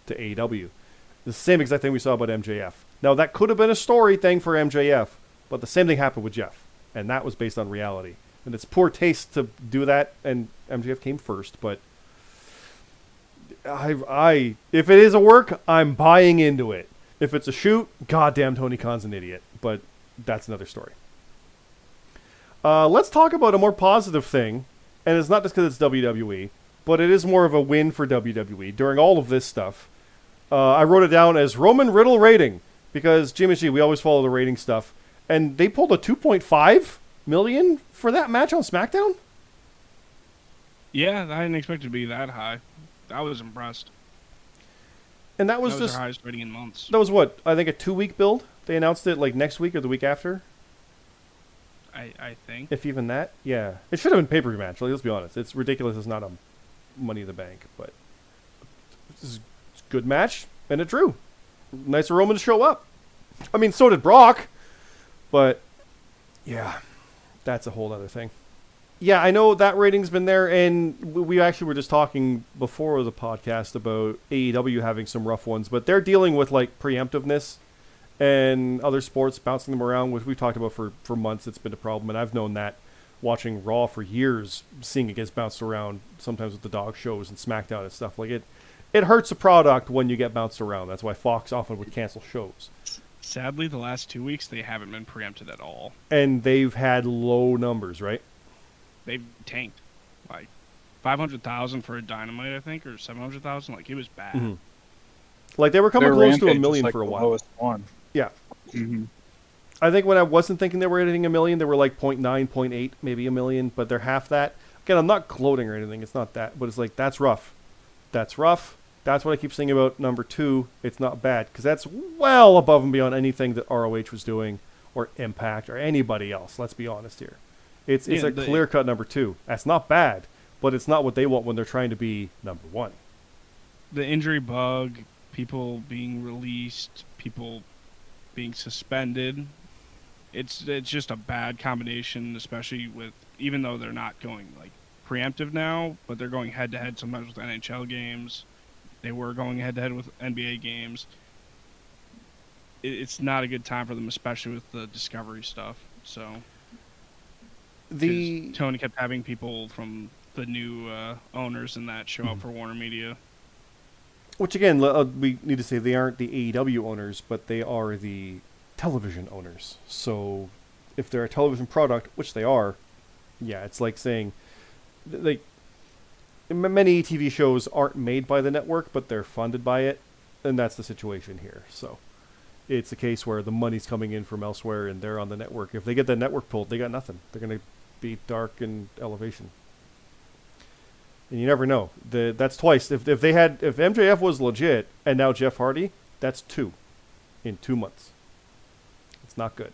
to AEW. The same exact thing we saw about MJF. Now, that could have been a story thing for MJF, but the same thing happened with Jeff. And that was based on reality. And it's poor taste to do that, and MJF came first, but I, I, if it is a work, I'm buying into it. If it's a shoot, goddamn, Tony Khan's an idiot. But that's another story. Uh, let's talk about a more positive thing, and it's not just because it's WWE, but it is more of a win for WWE during all of this stuff. Uh, I wrote it down as Roman Riddle rating because Jimmy G, we always follow the rating stuff, and they pulled a 2.5 million for that match on SmackDown. Yeah, I didn't expect it to be that high. I was impressed. And that That was was, just their highest rating in months. that was what I think a two week build. They announced it like next week or the week after, I, I think. if even that. Yeah, it should have been pay per view match. Like, let's be honest, it's ridiculous. It's not a Money in the Bank, but this is it's a good match, and it drew. Nice for Roman to show up. I mean, so did Brock, but yeah, that's a whole other thing. Yeah, I know that rating's been there, and we actually were just talking before the podcast about AEW having some rough ones, but they're dealing with like preemptiveness and other sports bouncing them around, which we've talked about for, for months. It's been a problem, and I've known that watching Raw for years, seeing it gets bounced around sometimes with the dog shows and SmackDown and stuff. Like it, it hurts a product when you get bounced around. That's why Fox often would cancel shows. Sadly, the last two weeks they haven't been preempted at all. And they've had low numbers, right? They've tanked, like five hundred thousand for a dynamite, I think, or seven hundred thousand. Like it was bad. Mhm. Like they were coming Their close to a million like, for a the while. Lowest one. Yeah. hmm I think when I wasn't thinking they were hitting a million, they were like 0.9, 0.8, maybe a million, but they're half that. Again, I'm not gloating or anything. It's not that, but it's like that's rough. That's rough. That's what I keep saying about number two. It's not bad because that's well above and beyond anything that ROH was doing or Impact or anybody else. Let's be honest here. It's it's Yeah, a clear cut number two. That's not bad, but it's not what they want when they're trying to be number one. The injury bug, people being released, people being suspended. It's it's just a bad combination, especially with even though they're not going like preemptive now, but they're going head to head sometimes with NHL games. They were going head to head with NBA games. It, it's not a good time for them, especially with the discovery stuff. So The Tony kept having people from the new uh, owners and that show Mhm. up for Warner Media. Which again, uh, we need to say they aren't the AEW owners, but they are the television owners. So, if they're a television product, which they are, yeah, it's like saying, like, many TV shows aren't made by the network, but they're funded by it, and that's the situation here. So, it's a case where the money's coming in from elsewhere, and they're on the network. If they get the network pulled, they got nothing. They're gonna be dark and elevation and you never know. The that's twice. If if they had if MJF was legit and now Jeff Hardy, that's two in two months. It's not good.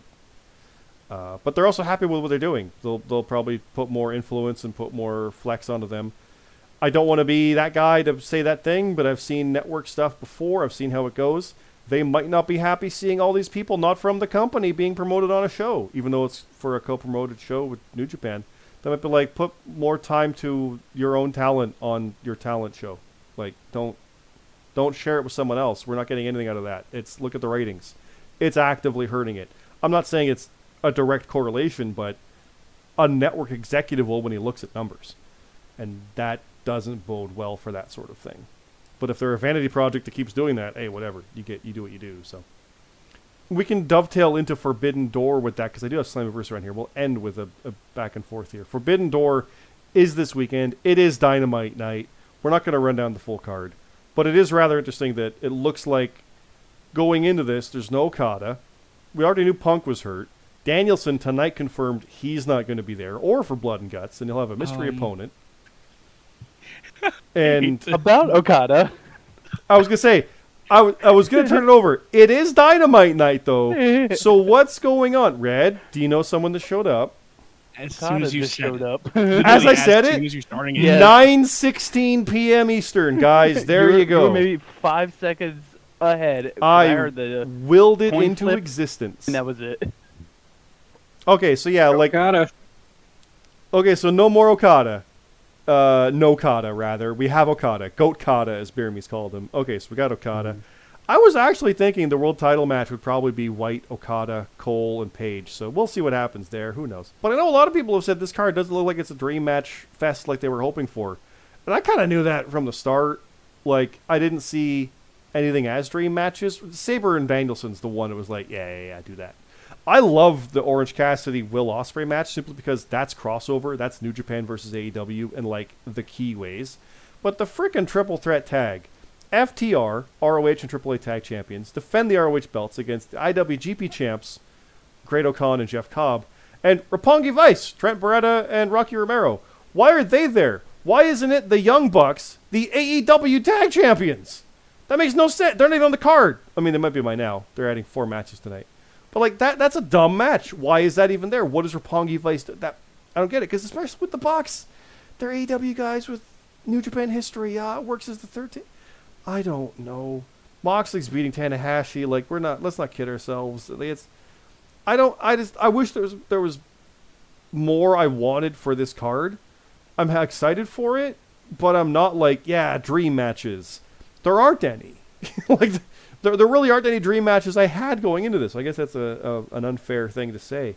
Uh, but they're also happy with what they're doing. They'll they'll probably put more influence and put more flex onto them. I don't want to be that guy to say that thing, but I've seen network stuff before. I've seen how it goes. They might not be happy seeing all these people not from the company being promoted on a show, even though it's for a co-promoted show with New Japan. They might be like put more time to your own talent on your talent show. Like don't don't share it with someone else. We're not getting anything out of that. It's look at the ratings. It's actively hurting it. I'm not saying it's a direct correlation, but a network executive will when he looks at numbers. And that doesn't bode well for that sort of thing. But if they're a vanity project that keeps doing that, hey, whatever. You get you do what you do. So we can dovetail into Forbidden Door with that because I do have Slammiversary around here. We'll end with a, a back and forth here. Forbidden Door is this weekend. It is Dynamite night. We're not going to run down the full card, but it is rather interesting that it looks like going into this, there's no Okada. We already knew Punk was hurt. Danielson tonight confirmed he's not going to be there, or for Blood and Guts, and he'll have a mystery Um. opponent. [laughs] and About Okada. I was gonna say, I, w- I was gonna turn it over. It is Dynamite night though. [laughs] So what's going on, Red? Do you know someone that showed up? As soon as you just showed up. As I said as it, as you're starting it, Yeah. Nine sixteen p.m. Eastern, guys. [laughs] There were- you go. were maybe five seconds ahead. when I I heard the, Willed it into flip, existence. and that was it. Okay, so yeah, like Gotta. okay, so no more Okada. Uh, no Okada rather. We have Okada. Goat Kata, as Beermese called him. Okay, so we got Okada. I was actually thinking the world title match would probably be White, Okada, Cole, and Page. So we'll see what happens there. Who knows? But I know a lot of people have said this card doesn't look like it's a dream match fest like they were hoping for. And I kind of knew that from the start. Like, I didn't see anything as dream matches. Sabre and Danielson's the one that was like, yeah, yeah, yeah, do that. I love the Orange Cassidy Will Ospreay match simply because that's crossover. That's New Japan versus AEW in like the key ways. But the freaking triple threat tag, FTR, ROH, and AAA tag champions defend the ROH belts against the IWGP champs, Great-O-Khan and Jeff Cobb, and Roppongi Vice, Trent Beretta, and Rocky Romero. Why are they there? Why isn't it the Young Bucks, the AEW tag champions? That makes no sense. They're not even on the card. I mean, they might be by now. They're adding four matches tonight. But like that, that's a dumb match. Why is that even there? What is Roppongi Vice? That I don't get it. Because especially with the box, they're AEW guys with New Japan history. Uh, works as the third. I don't know. Moxley's beating Tanahashi. Like we're not. Let's not kid ourselves. It's. I don't. I just. I wish there was there was more I wanted for this card. I'm excited for it, but I'm not like yeah dream matches. There aren't any. [laughs] like there, there really aren't any dream matches I had going into this. I guess that's a, a an unfair thing to say.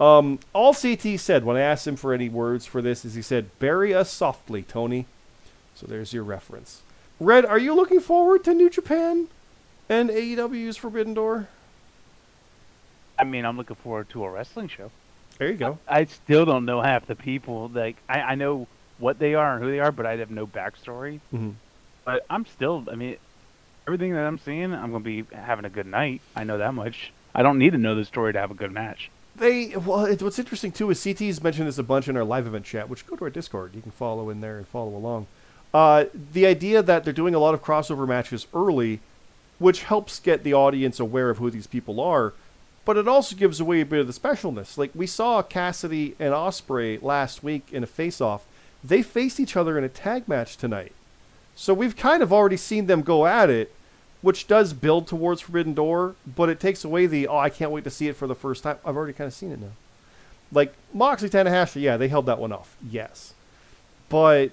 Um, all CT said when I asked him for any words for this is he said, "Bury us softly, Tony." So there's your reference. Red, are you looking forward to New Japan and AEW's Forbidden Door? I mean, I'm looking forward to a wrestling show. There you go. I still don't know half the people. Like, I, I know what they are and who they are, but I have no backstory. hmm But I'm still, I mean, everything that I'm seeing, I'm going to be having a good night. I know that much. I don't need to know the story to have a good match. They well, it, what's interesting too is CT's mentioned this a bunch in our live event chat, which go to our Discord. You can follow in there and follow along. Uh, the idea that they're doing a lot of crossover matches early, which helps get the audience aware of who these people are, but it also gives away a bit of the specialness. Like we saw Cassidy and Ospreay last week in a face-off. They faced each other in a tag match tonight, so we've kind of already seen them go at it, which does build towards Forbidden Door, but it takes away the oh I can't wait to see it for the first time. I've already kind of seen it now. Like Moxley Tanahashi, yeah, they held that one off, yes, but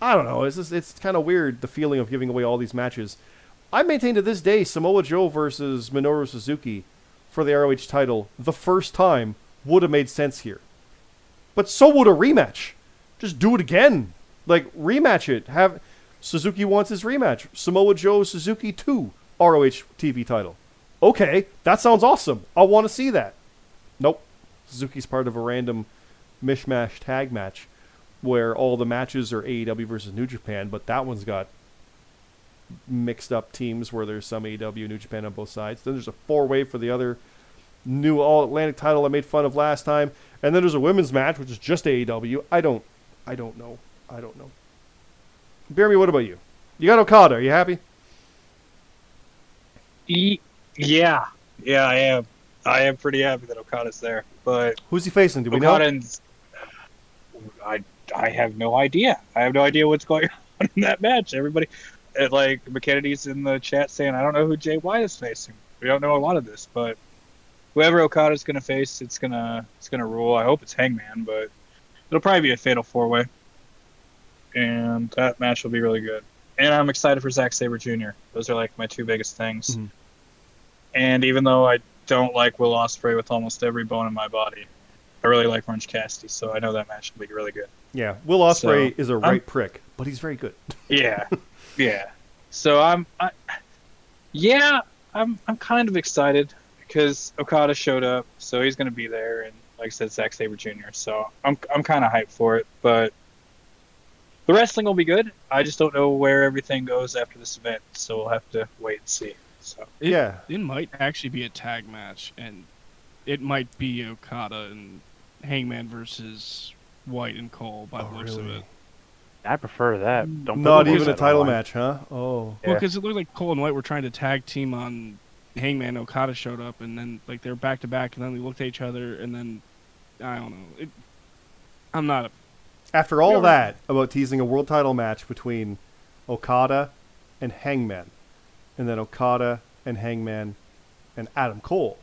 I don't know. It's just, it's kind of weird the feeling of giving away all these matches. I maintain to this day Samoa Joe versus Minoru Suzuki for the ROH title the first time would have made sense here, but so would a rematch. Just do it again, like rematch it. Have Suzuki wants his rematch. Samoa Joe Suzuki 2 ROH TV title. Okay, that sounds awesome. I want to see that. Nope. Suzuki's part of a random mishmash tag match where all the matches are AEW versus New Japan, but that one's got mixed up teams where there's some AEW New Japan on both sides. Then there's a four way for the other new All Atlantic title I made fun of last time, and then there's a women's match which is just AEW. I don't, I don't know. I don't know. Jeremy, what about you? You got Okada. Are you happy? E- yeah, yeah, I am. I am pretty happy that Okada's there, but Who's he facing? Do we know? I I have no idea. I have no idea what's going [laughs] on in that match. Everybody, uh, like McKennedy's in the chat saying, I don't know who Jay White is facing. We don't know a lot of this, but whoever Okada's gonna face, it's gonna it's gonna rule. I hope it's Hangman, but it'll probably be a fatal four way, and that match will be really good. And I'm excited for Zack Sabre Jr. Those are like my two biggest things. Mhm. And even though I don't like Will Ospreay with almost every bone in my body, I really like Orange Cassidy, so I know that match will be really good. Yeah, Will Ospreay So, is a right prick, but he's very good. [laughs] Yeah, yeah. So I'm, I, yeah, I'm, I'm kind of excited because Okada showed up, so he's gonna be there, and like I said, Zack Sabre Jr. So I'm, I'm kind of hyped for it, but the wrestling will be good. I just don't know where everything goes after this event, so we'll have to wait and see. So It, Yeah. It might actually be a tag match, and it might be Okada and Hangman versus White and Cole by Oh, the looks of it. I prefer that. Mm. Don't Not the even a title on. match, huh? Oh, Well, Yeah. because it looked like Cole and White were trying to tag team on Hangman. Okada showed up, and then like they were back to back, and then they looked at each other, and then I don't know. It, I'm not a after all Yeah. that about teasing a world title match between Okada and Hangman, and then Okada and Hangman and Adam Cole,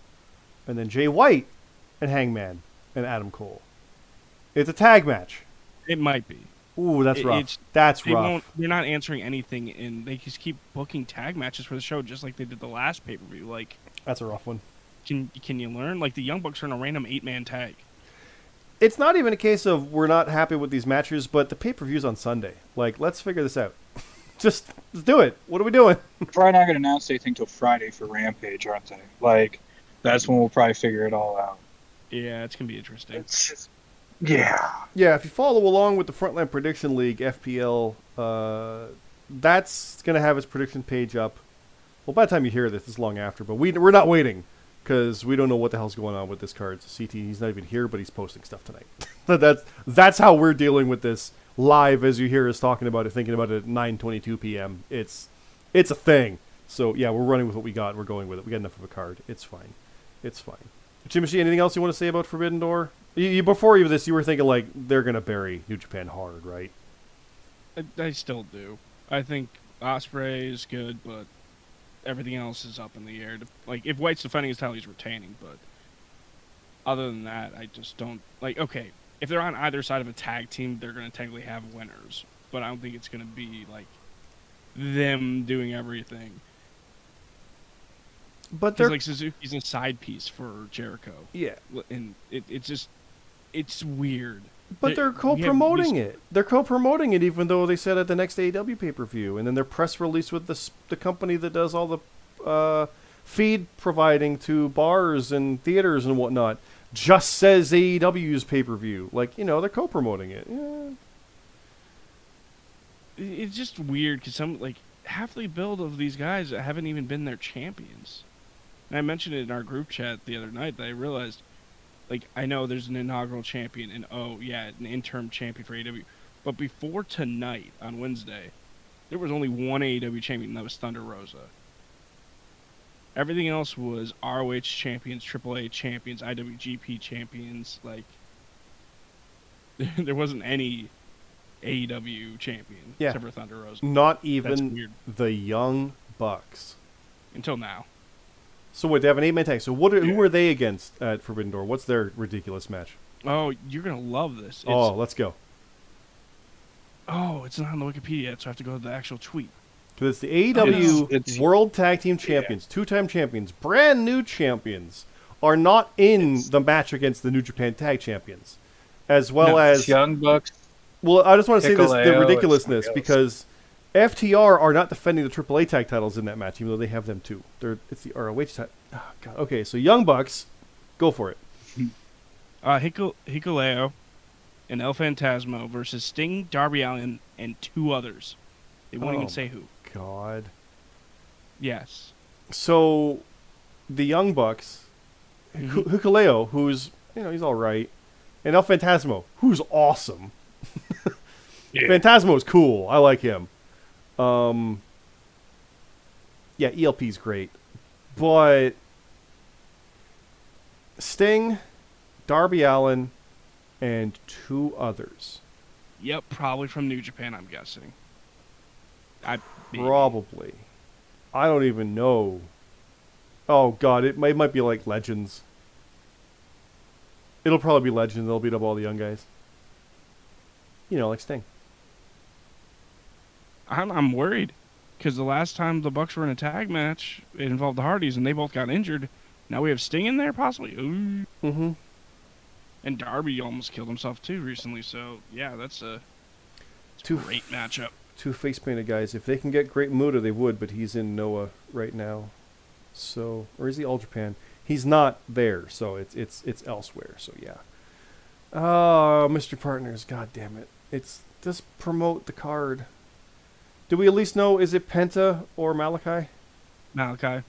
and then Jay White and Hangman and Adam Cole. It's a tag match. It might be. Ooh, that's It- rough. That's they rough. They're not answering anything, and they just keep booking tag matches for the show, just like they did the last pay per view. Like, That's a rough one. can can you learn? Like the Young Bucks are in a random eight man tag. It's not even a case of we're not happy with these matches, but the pay per view's on Sunday. Like, let's figure this out. [laughs] Just let's do it. What are we doing? [laughs] probably not gonna announce anything till Friday for Rampage, aren't they? Like that's when we'll probably figure it all out. Yeah, it's gonna be interesting. It's yeah. Yeah, if you follow along with the Frontline Prediction League FPL, uh, that's going to have its prediction page up. Well, by the time you hear this, it's long after, but we, we're not waiting because we don't know what the hell's going on with this card. So CT, he's not even here, but he's posting stuff tonight. [laughs] that's that's how we're dealing with this live as you hear us talking about it, thinking about it at 9:22 p.m. It's it's a thing. So yeah, we're running with what we got. We're going with it. We got enough of a card. It's fine. It's fine. Jimmy, anything else you want to say about Forbidden Door? You, you, before you this, you were thinking like they're gonna bury New Japan hard, right? I, I still do. I think Ospreay is good, but everything else is up in the air. Like if White's defending his title, he's retaining. But other than that, I just don't like. Okay, if they're on either side of a tag team, they're going to technically have winners. But I don't think it's going to be like them doing everything. But they're like Suzuki's a side piece for Jericho, yeah, and it, it's just it's weird. But They- they're co-promoting it. They're co-promoting it, even though they said at the next AEW pay-per-view, and then their press release with the the company that does all the uh, feed providing to bars and theaters and whatnot just says AEW's pay-per-view. Like you know, they're co-promoting it. Yeah. It's just weird because some like half the build of these guys haven't even been their champions. And I mentioned it in our group chat the other night that I realized, like, I know there's an inaugural champion and oh yeah, an interim champion for AEW, but before tonight on Wednesday, there was only one AEW champion and that was Thunder Rosa. Everything else was ROH champions, AAA champions, IWGP champions. Like, [laughs] there wasn't any AEW champion Yeah. except for Thunder Rosa. Not even the Young Bucks. Until now. So what? They have an eight-man tag. So what? Are, Yeah. Who are they against at Forbidden Door? What's their ridiculous match? Oh, you're gonna love this. It's, oh, let's go. oh, it's not on the Wikipedia yet, so I have to go to the actual tweet. Because it's the AEW It's- it's- World Tag Team Champions, two-time champions, brand new champions, are not in It's- the match against the New Japan Tag Champions, as well No, as Young Bucks. well. I just want to say this: the ridiculousness somebody else. because FTR are not defending the AAA tag titles in that match, even though they have them too. They're it's the ROH tag. Oh, God. Okay, so Young Bucks, go for it. [laughs] Uh, Hikul- Hikuleo and El Phantasmo versus Sting, Darby Allin, and two others. They won't Oh even say who. God. Yes. So, the Young Bucks, Mhm. Hiku- Hikuleo, who's you know he's all right, and El Phantasmo, who's awesome. [laughs] Yeah. Phantasmo is cool. I like him. Um, yeah, ELP's great, but Sting, Darby Allin, and two others Yep, probably from New Japan, I'm guessing. I maybe. probably. I don't even know. Oh God, it might, might be like Legends. It'll probably be Legends. They'll beat up all the young guys. You know, like Sting. I'm, I'm worried because the last time the Bucks were in a tag match, it involved the Hardys, and they both got injured. Now we have Sting in there, possibly. Ooh. Mm-hmm. And Darby almost killed himself too recently. So yeah, that's a, Two great matchup. two face painted guys. If they can get Great Muta, they would, but he's in Noah right now. So, or is he All Japan? He's not there, so it's it's it's elsewhere. So yeah. Oh, Mr. Partners, god damn it! It's just promote the card. Do we at least know is it Penta or Malakai? Malakai.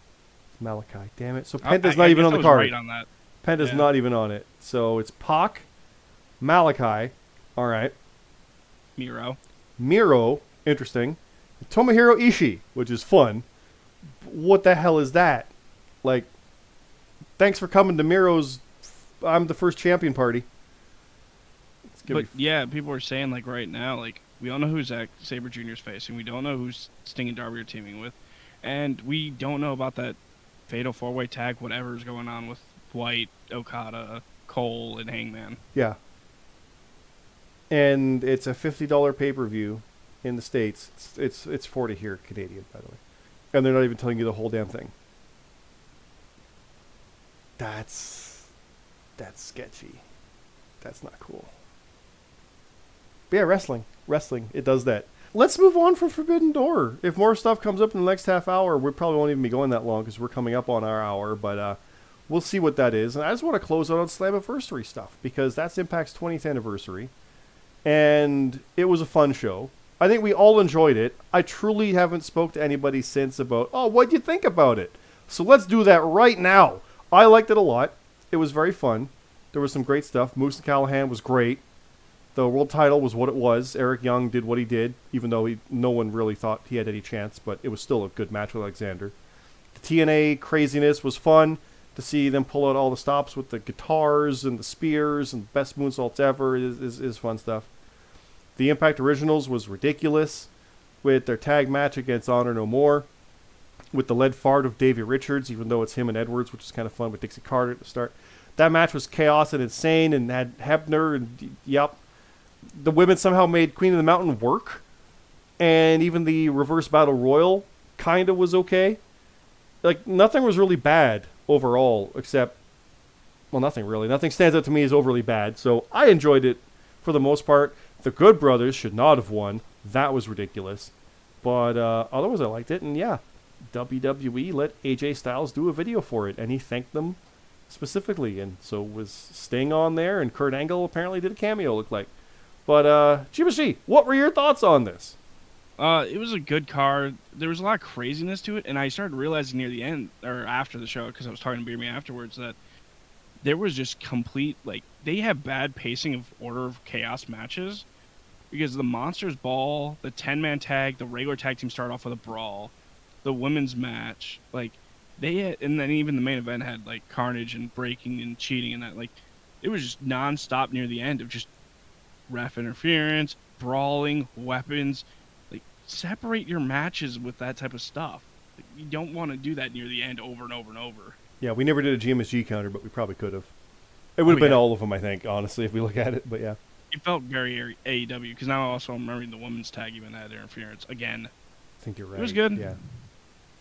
Malakai, damn it! So Penta's I- not I even on the card. Right on that. Penta's Yeah. not even on it. So it's Pac, Malakai, all right, Miro. Miro, interesting, Tomohiro Ishii, which is fun. What the hell is that? Like, thanks for coming to Miro's. I'm the first champion party. But be yeah, people are saying like right now, like we don't know who Zack Sabre Jr. is facing. We don't know who's Sting and Darby are teaming with, and we don't know about that fatal four way tag, whatever's going on with White, Okada, Cole, and Hangman. yeah. And it's a fifty dollar pay per view in the states. It's, it's it's forty here Canadian, by the way, and they're not even telling you the whole damn thing. That's that's sketchy. That's not cool. But yeah, wrestling, wrestling, it does that. Let's move on from Forbidden Door. If more stuff comes up in the next half hour, we probably won't even be going that long because we're coming up on our hour. But uh, we'll see what that is. And I just want to close out on Slammiversary stuff because that's Impact's 20th anniversary, and it was a fun show. I think we all enjoyed it. I truly haven't spoke to anybody since about, oh, what'd you think about it? So let's do that right now. I liked it a lot. It was very fun. There was some great stuff. Moose and Callihan was great. The world title was what it was. Eric Young did what he did, even though he, no one really thought he had any chance, but it was still a good match with Alexander. The TNA craziness was fun to see them pull out all the stops with the guitars and the spears and the best moonsaults ever is, is, is fun stuff. The Impact Originals was ridiculous with their tag match against Honor No More. with the lead fart of Davey Richards, even though it's him and Edwards, which is kind of fun with Dixie Carter at the start. That match was chaos and insane and had Hebner and yep. The women somehow made Queen of the Mountain work. And even the reverse battle royal kind of was okay. Like nothing was really bad overall except well nothing really. Nothing stands out to me as overly bad. So I enjoyed it for the most part. The Good Brothers should not have won. That was ridiculous. But uh, otherwise, I liked it. And yeah, WWE let AJ Styles do a video for it, and he thanked them specifically. And so was Sting on there, and Kurt Angle apparently did a cameo, looked like. But uh, G, what were your thoughts on this? Uh, it was a good car. There was a lot of craziness to it, and I started realizing near the end or after the show because I was talking to Beer Me afterwards that there was just complete like they have bad pacing of order of chaos matches because the monsters ball, the ten man tag, the regular tag team start off with a brawl, the women's match, like they had, and then even the main event had like carnage and breaking and cheating and that like it was just nonstop near the end of just ref interference, brawling, weapons. Like separate your matches with that type of stuff. Like, you don't want to do that near the end over and over and over. Yeah, we never did a GMSG counter, but we probably could have. It would have Oh, been yeah. all of them, I think, honestly, if we look at it. But yeah, It felt very AEW because now also I'm remembering the women's tag even had interference again. I think you're right. It was good. Yeah.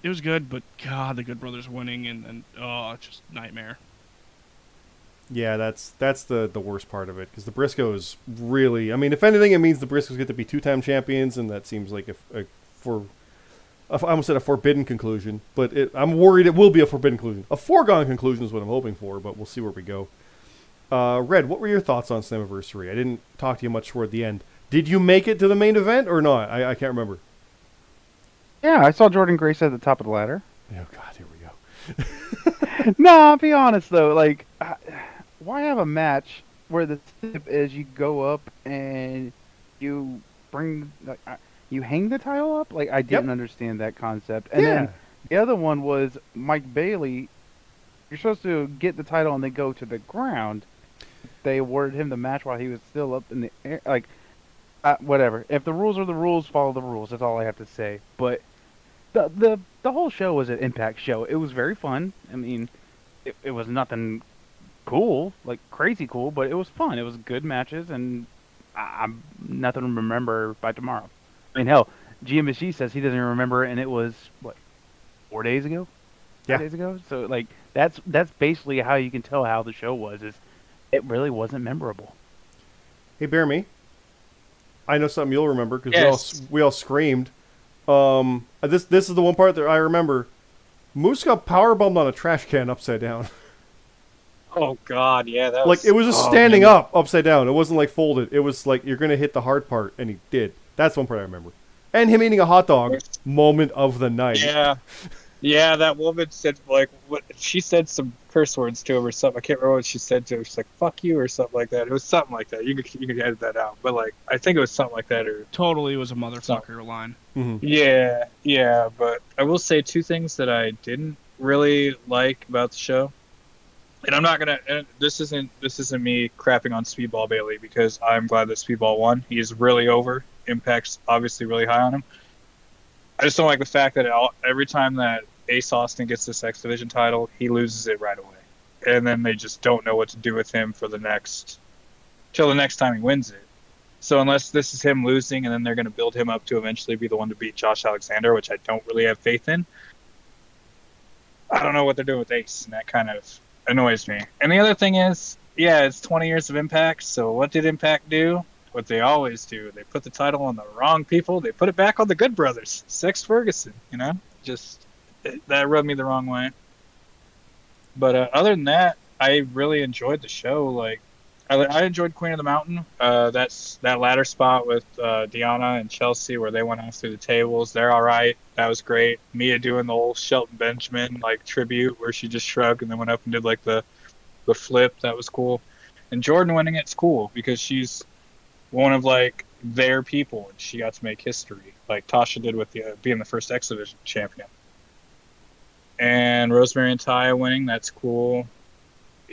It was good, but God, the Good Brothers winning and, and oh, just nightmare. Yeah, that's that's the the worst part of it because the Briscoes really. I mean, if anything, it means the Briscoes get to be two time champions, and that seems like a, a for. I almost said a forbidden conclusion, but it, I'm worried it will be a forbidden conclusion. A foregone conclusion is what I'm hoping for, but we'll see where we go. Uh, Red, what were your thoughts on Slammiversary? I didn't talk to you much toward the end. Did you make it to the main event or not? I, I can't remember. Yeah, I saw Jordynne Grace at the top of the ladder. Oh God, here we go. [laughs] [laughs] no, I'll be honest though. Like, why have a match where the tip is you go up and you bring, like, uh, you hang the title up? Like, I didn't understand that concept. And yeah, then the other one was Mike Bailey. You're supposed to get the title and then go to the ground. They awarded him the match while he was still up in the air. Like, uh, whatever. If the rules are the rules, follow the rules. That's all I have to say. But the the the whole show was an Impact show. It was very fun. I mean, it, it was nothing cool, like crazy cool, but it was fun. It was good matches, and I, I'm nothing to remember by tomorrow. I mean, hell, GMSG says he doesn't even remember, and it was what four days ago, Yeah. Five days ago. So like that's that's basically how you can tell how the show was. Is it really wasn't memorable. Hey, bear me. I know something you'll remember because we all we all screamed. Um, this this is the one part that I remember. Moose got powerbombed on a trash can upside down. [laughs] Oh God, yeah, that like was it was just oh, standing man. up upside down. It wasn't like folded. It was like you're gonna hit the hard part, and he did. That's one part I remember. And him eating a hot dog. Moment of the night. Yeah, yeah. That woman said like what she said some curse words to him or something. I can't remember what she said to him. She's like "fuck you" or something like that. It was something like that. You could you could edit that out, but like I think it was something like that or Totally was a motherfucker line. Mhm. Yeah, yeah, but I will say two things that I didn't really like about the show. And I'm not gonna. This isn't. This isn't me crapping on Speedball Bailey because I'm glad that Speedball won. He's really over. Impact's obviously really high on him. I just don't like the fact that all, every time that Ace Austin gets this X Division title, he loses it right away, and then they just don't know what to do with him for the next till the next time he wins it. So unless this is him losing, and then they're going to build him up to eventually be the one to beat Josh Alexander, which I don't really have faith in. I don't know what they're doing with Ace, and that kind of annoys me. And the other thing is, yeah, it's 20 years of Impact. So what did Impact do? What they always do. They put the title on the wrong people. They put it back on the Good Brothers, Sex Ferguson. You know, just that rubbed me the wrong way. But uh, other than that, I really enjoyed the show. Like, I, I enjoyed Queen of the Mountain. Uh, that's that ladder spot with uh, Deonna and Chelsea where they went off through the tables. They're all right. That was great. Mia doing the whole Shelton Benjamin like tribute where she just shrugged and then went up and did like the the flip. That was cool. And Jordynne winning it's cool because she's one of like their people and she got to make history like Tasha did with the uh, being the first X Division champion. And Rosemary and Taya winning, that's cool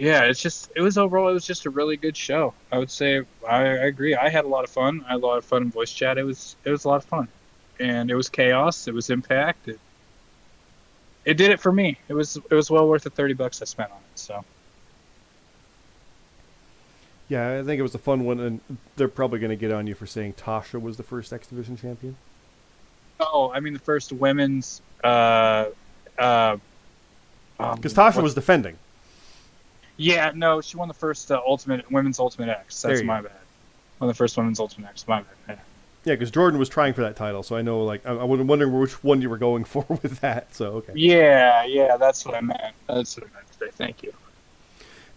yeah, it's just it was overall it was just a really good show. I would say I, I agree. I had a lot of fun. I had a lot of fun in voice chat. It was it was a lot of fun, and it was chaos. It was impact. It, it did it for me. It was it was well worth the thirty bucks I spent on it. So Yeah, I think it was a fun one, and they're probably going to get on you for saying Tasha was the first X Division champion. oh, I mean the first women's uh uh um, Because Tasha what- was defending. Yeah no she won the first uh, ultimate women's ultimate X. That's you my bad. Won the first women's ultimate X. My bad. Yeah. Yeah, because Jordynne was trying for that title, so I know, like, I, I was wondering which one you were going for [laughs] with that. So okay. Yeah, yeah, that's what I meant. That's what I meant to say. Thank you.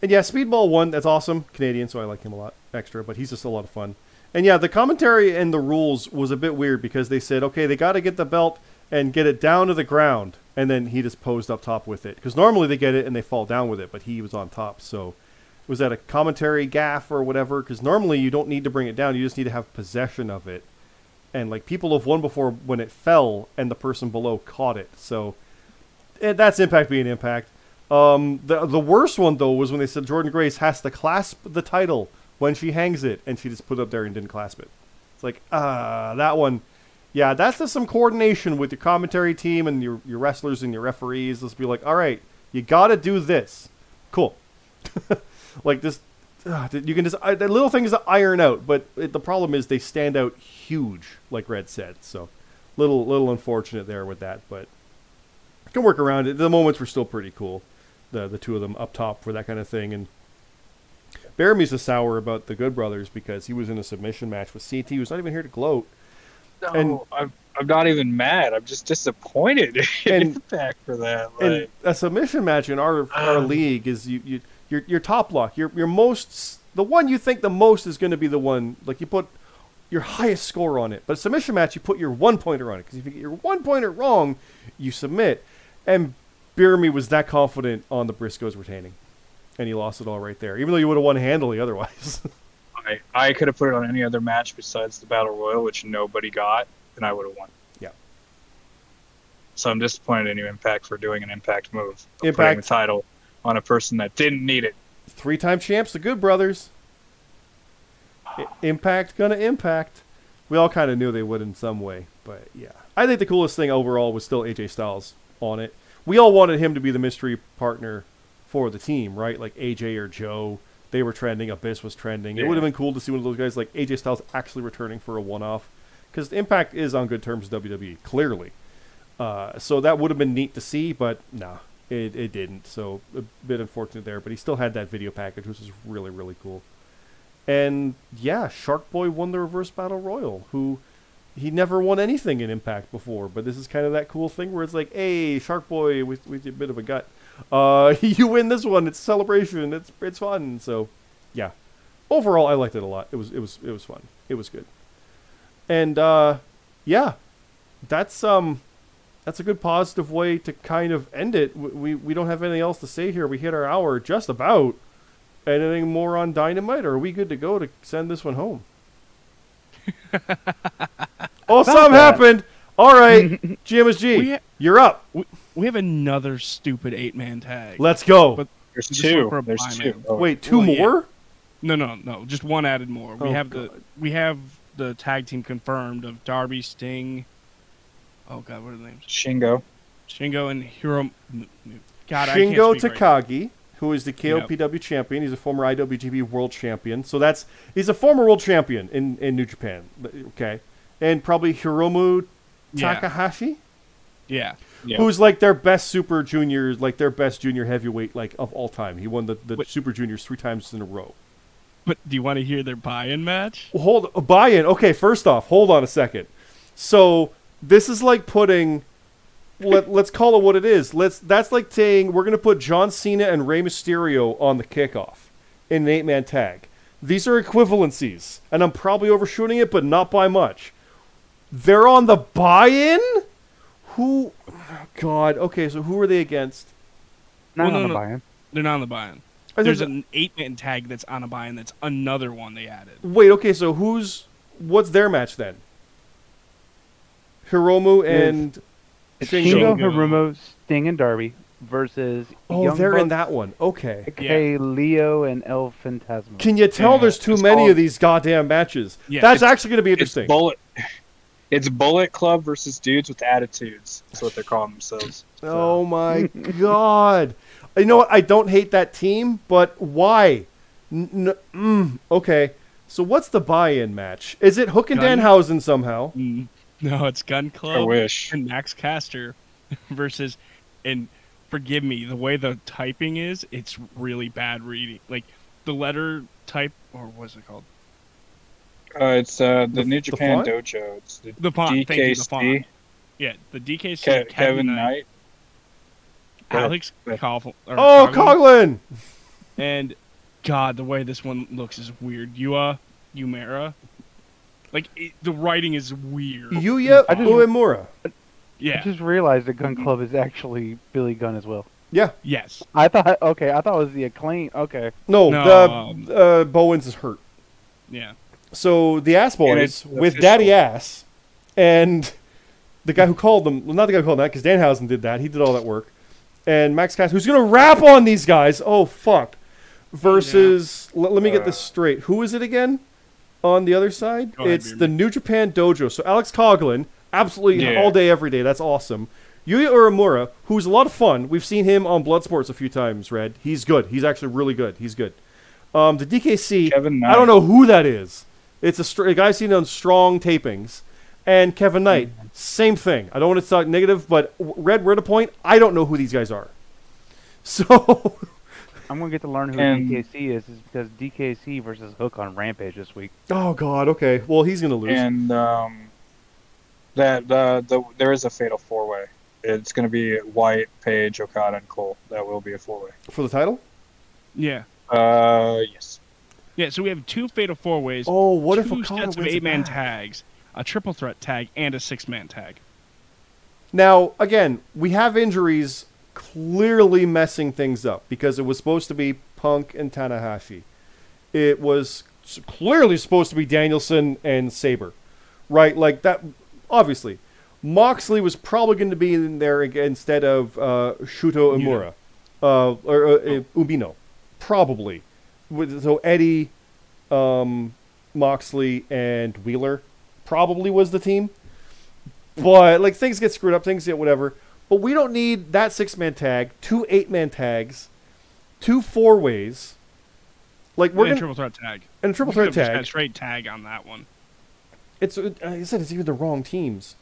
And yeah, Speedball won. That's awesome. Canadian, so I like him a lot extra, but he's just a lot of fun. And yeah, the commentary and the rules was a bit weird because they said, okay, they got to get the belt and get it down to the ground, and then he just posed up top with it. Because normally they get it and they fall down with it, but he was on top. So was that a commentary gaff or whatever? Because normally you don't need to bring it down; you just need to have possession of it. And like people have won before when it fell and the person below caught it. So eh, that's impact being impact. Um, the the worst one though was when they said Jordynne Grace has to clasp the title when she hangs it, and she just put it up there and didn't clasp it. It's like ah, that one. Yeah, that's just some coordination with your commentary team and your your wrestlers and your referees. Let's be like, all right, you got to do this. Cool. [laughs] like this, ah, you can just uh, the little things to iron out, but it, the problem is they stand out huge, like Red said. So, little little unfortunate there with that, but can work around it. The moments were still pretty cool. The the two of them up top for that kind of thing. And Baramy's a sour about the Good Brothers because he was in a submission match with CT. Who's not even here to gloat. No, And- I'm, I'm not even mad. I'm just disappointed [laughs] in And- Impact for that. And Like, a submission match in our our Um. league is you, you your your top lock. Your your most the one you think the most is going to be the one like you put your highest score on it. But a submission match you put your one pointer on it because if you get your one pointer wrong, you submit. And Birmy was that confident on the Briscoes retaining, and he lost it all right there. Even though you would have won handily otherwise. [laughs] I, I could have put it on any other match besides the Battle Royal, which nobody got, and I would have won. Yeah. So I'm disappointed in you, Impact, for doing an Impact move. of Putting Impact- the title on a person that didn't need it. Three-time champs, the Good Brothers. Impact gonna impact. We all kind of knew they would in some way, but yeah. I think the coolest thing overall was still AJ Styles on it. We all wanted him to be the mystery partner for the team, right? Like AJ or Joe. They were trending. Abyss was trending. It would have been cool to see one of those guys like AJ Styles actually returning for a one-off, because Impact is on good terms with WWE, clearly. Uh, so that would have been neat to see, but nah, it, it didn't. So a bit unfortunate there, but he still had that video package, which is really really cool. And yeah, Shark Boy won the Reverse Battle Royal, who he never won anything in Impact before, but this is kind of that cool thing where it's like, hey, Shark Boy with with a bit of a gut, uh, [laughs] you win this one. It's a celebration. It's it's fun. So yeah, overall, I liked it a lot. It was it was it was fun. It was good. And uh, yeah, that's um that's a good positive way to kind of end it. We we don't have anything else to say here. We hit our hour just about. Anything more on Dynamite, or are we good to go to send this one home? [laughs] oh, something happened. All right, [laughs] GMSG, ha- you're up. We have another stupid eight man tag. Let's go. But- There's two. went There's two. Oh, Wait, two well, yeah. more? no, no, no, just one added more. We Oh, have the we have the tag team confirmed of Darby, Sting. Oh God, what are the names? Shingo. Shingo and Hiro. m- m- God, I can't Shingo speak right Takagi, who is the KOPW champion. He's a former IWGP World Champion. So that's he's a former world champion in, in New Japan. Okay, and probably Hiromu Takahashi, Yeah, Yeah. Who's like their best Super Junior, like their best junior heavyweight, like of all time. He won the, the Wait. Super Juniors three times in a row. but do you want to hear their buy-in match? Well, hold a buy-in. Okay, first off, hold on a second. So this is like putting. Let, let's call it what it is. Let's. That's like saying we're gonna put John Cena and Rey Mysterio on the kickoff in an eight-man tag. These are equivalencies, and I'm probably overshooting it, but not by much. They're on the buy-in. Who? God. Okay, so who are they against? Not Well, no, on the no. buy-in. They're not on the buy-in. There's said- an eight-man tag that's on a buy-in. That's another one they added. Wait. Okay, so who's? What's their match then? Hiromu and It's Shingo. Shingo, Hiromu, Sting, and Darby versus Oh, Young they're in that one. Okay. Hikuleo and El Phantasmo. Can you tell Yeah, there's too many called- of these goddamn matches? Yeah, That's actually going to be It's interesting. bullet. It's Bullet Club versus dudes with attitudes. That's what they're calling themselves. [laughs] Oh my god! You know what? I don't hate that team, but why? N- n- mm, okay, so what's the buy-in match? Is it Hook and Gun- Danhausen somehow? Mm, No, it's Gunn Club. I wish. and Max Caster [laughs] versus and forgive me, the way the typing is, it's really bad reading. Like the letter type or what's it called? Uh, it's uh, the, The- New Japan font? Dojo. It's the The font. Thank you, the font. DKC. Yeah, the DKC Ke- Kevin, Kevin Knight, Knight. Alex Yeah. Coughlin. Oh, Coughlin, Coughlin! And God, the way this one looks is weird. Yua, Umera. Like it, the writing is weird. Yuya I just- Uemura. yeah. I just realized that Gunn Club is actually Billy Gunn as well. Yeah. yes. I thought, okay, I thought it was the acclaim. Okay, No, No, um, the uh, Bowens is hurt. Yeah. So the Ass Boys with official. Daddy Ass and the guy who called them, well, not the guy who called them that, because Danhausen did that. He did all that work. And Max Cass, who's going to rap on these guys. Oh, fuck. Versus, let, let me get this Uh. straight. Who is it again on the other side? Ahead, it's the New Japan Dojo. So Alex Coughlin, absolutely Yeah. all day, every day. That's awesome. Yuya Uemura, who's a lot of fun. We've seen him on Bloodsports a few times, Red. He's good. He's actually really good. He's good. Um, the DKC, I don't know who that is. It's a, str- a guy I've seen on strong tapings. And Kevin Knight, same thing. I don't want to talk negative, but Red, we're at a point, I don't know who these guys are. [laughs] So, I'm gonna get to learn who And- DKC is, is because DKC versus Hook on Rampage this week. oh god, okay. Well, he's gonna lose. And um, that uh, the there is a fatal four way. It's going to be White, Page, Okada, and Cole. That will be a four way. For the title? Yeah. Uh, yes. Yeah, so we have two fatal four ways, Oh, what if two Okada sets of eight man tags, a triple threat tag, and a six man tag. Now, again, we have injuries clearly messing things up because it was supposed to be Punk and Tanahashi. It was clearly supposed to be Danielson and Sabre, right? Like that. Obviously, Moxley was probably going to be in there instead of uh, Shuto Imura uh, or uh, uh, Umino, probably. With- So Eddie, um, Moxley, and Wheeler probably was the team. But like things get screwed up, things get whatever. But we don't need that six man tag, two eight man tags, two four ways. Like we're and a gonna, triple threat tag. and a triple threat tag. straight tag on that one. It's like I said, it's even the wrong teams.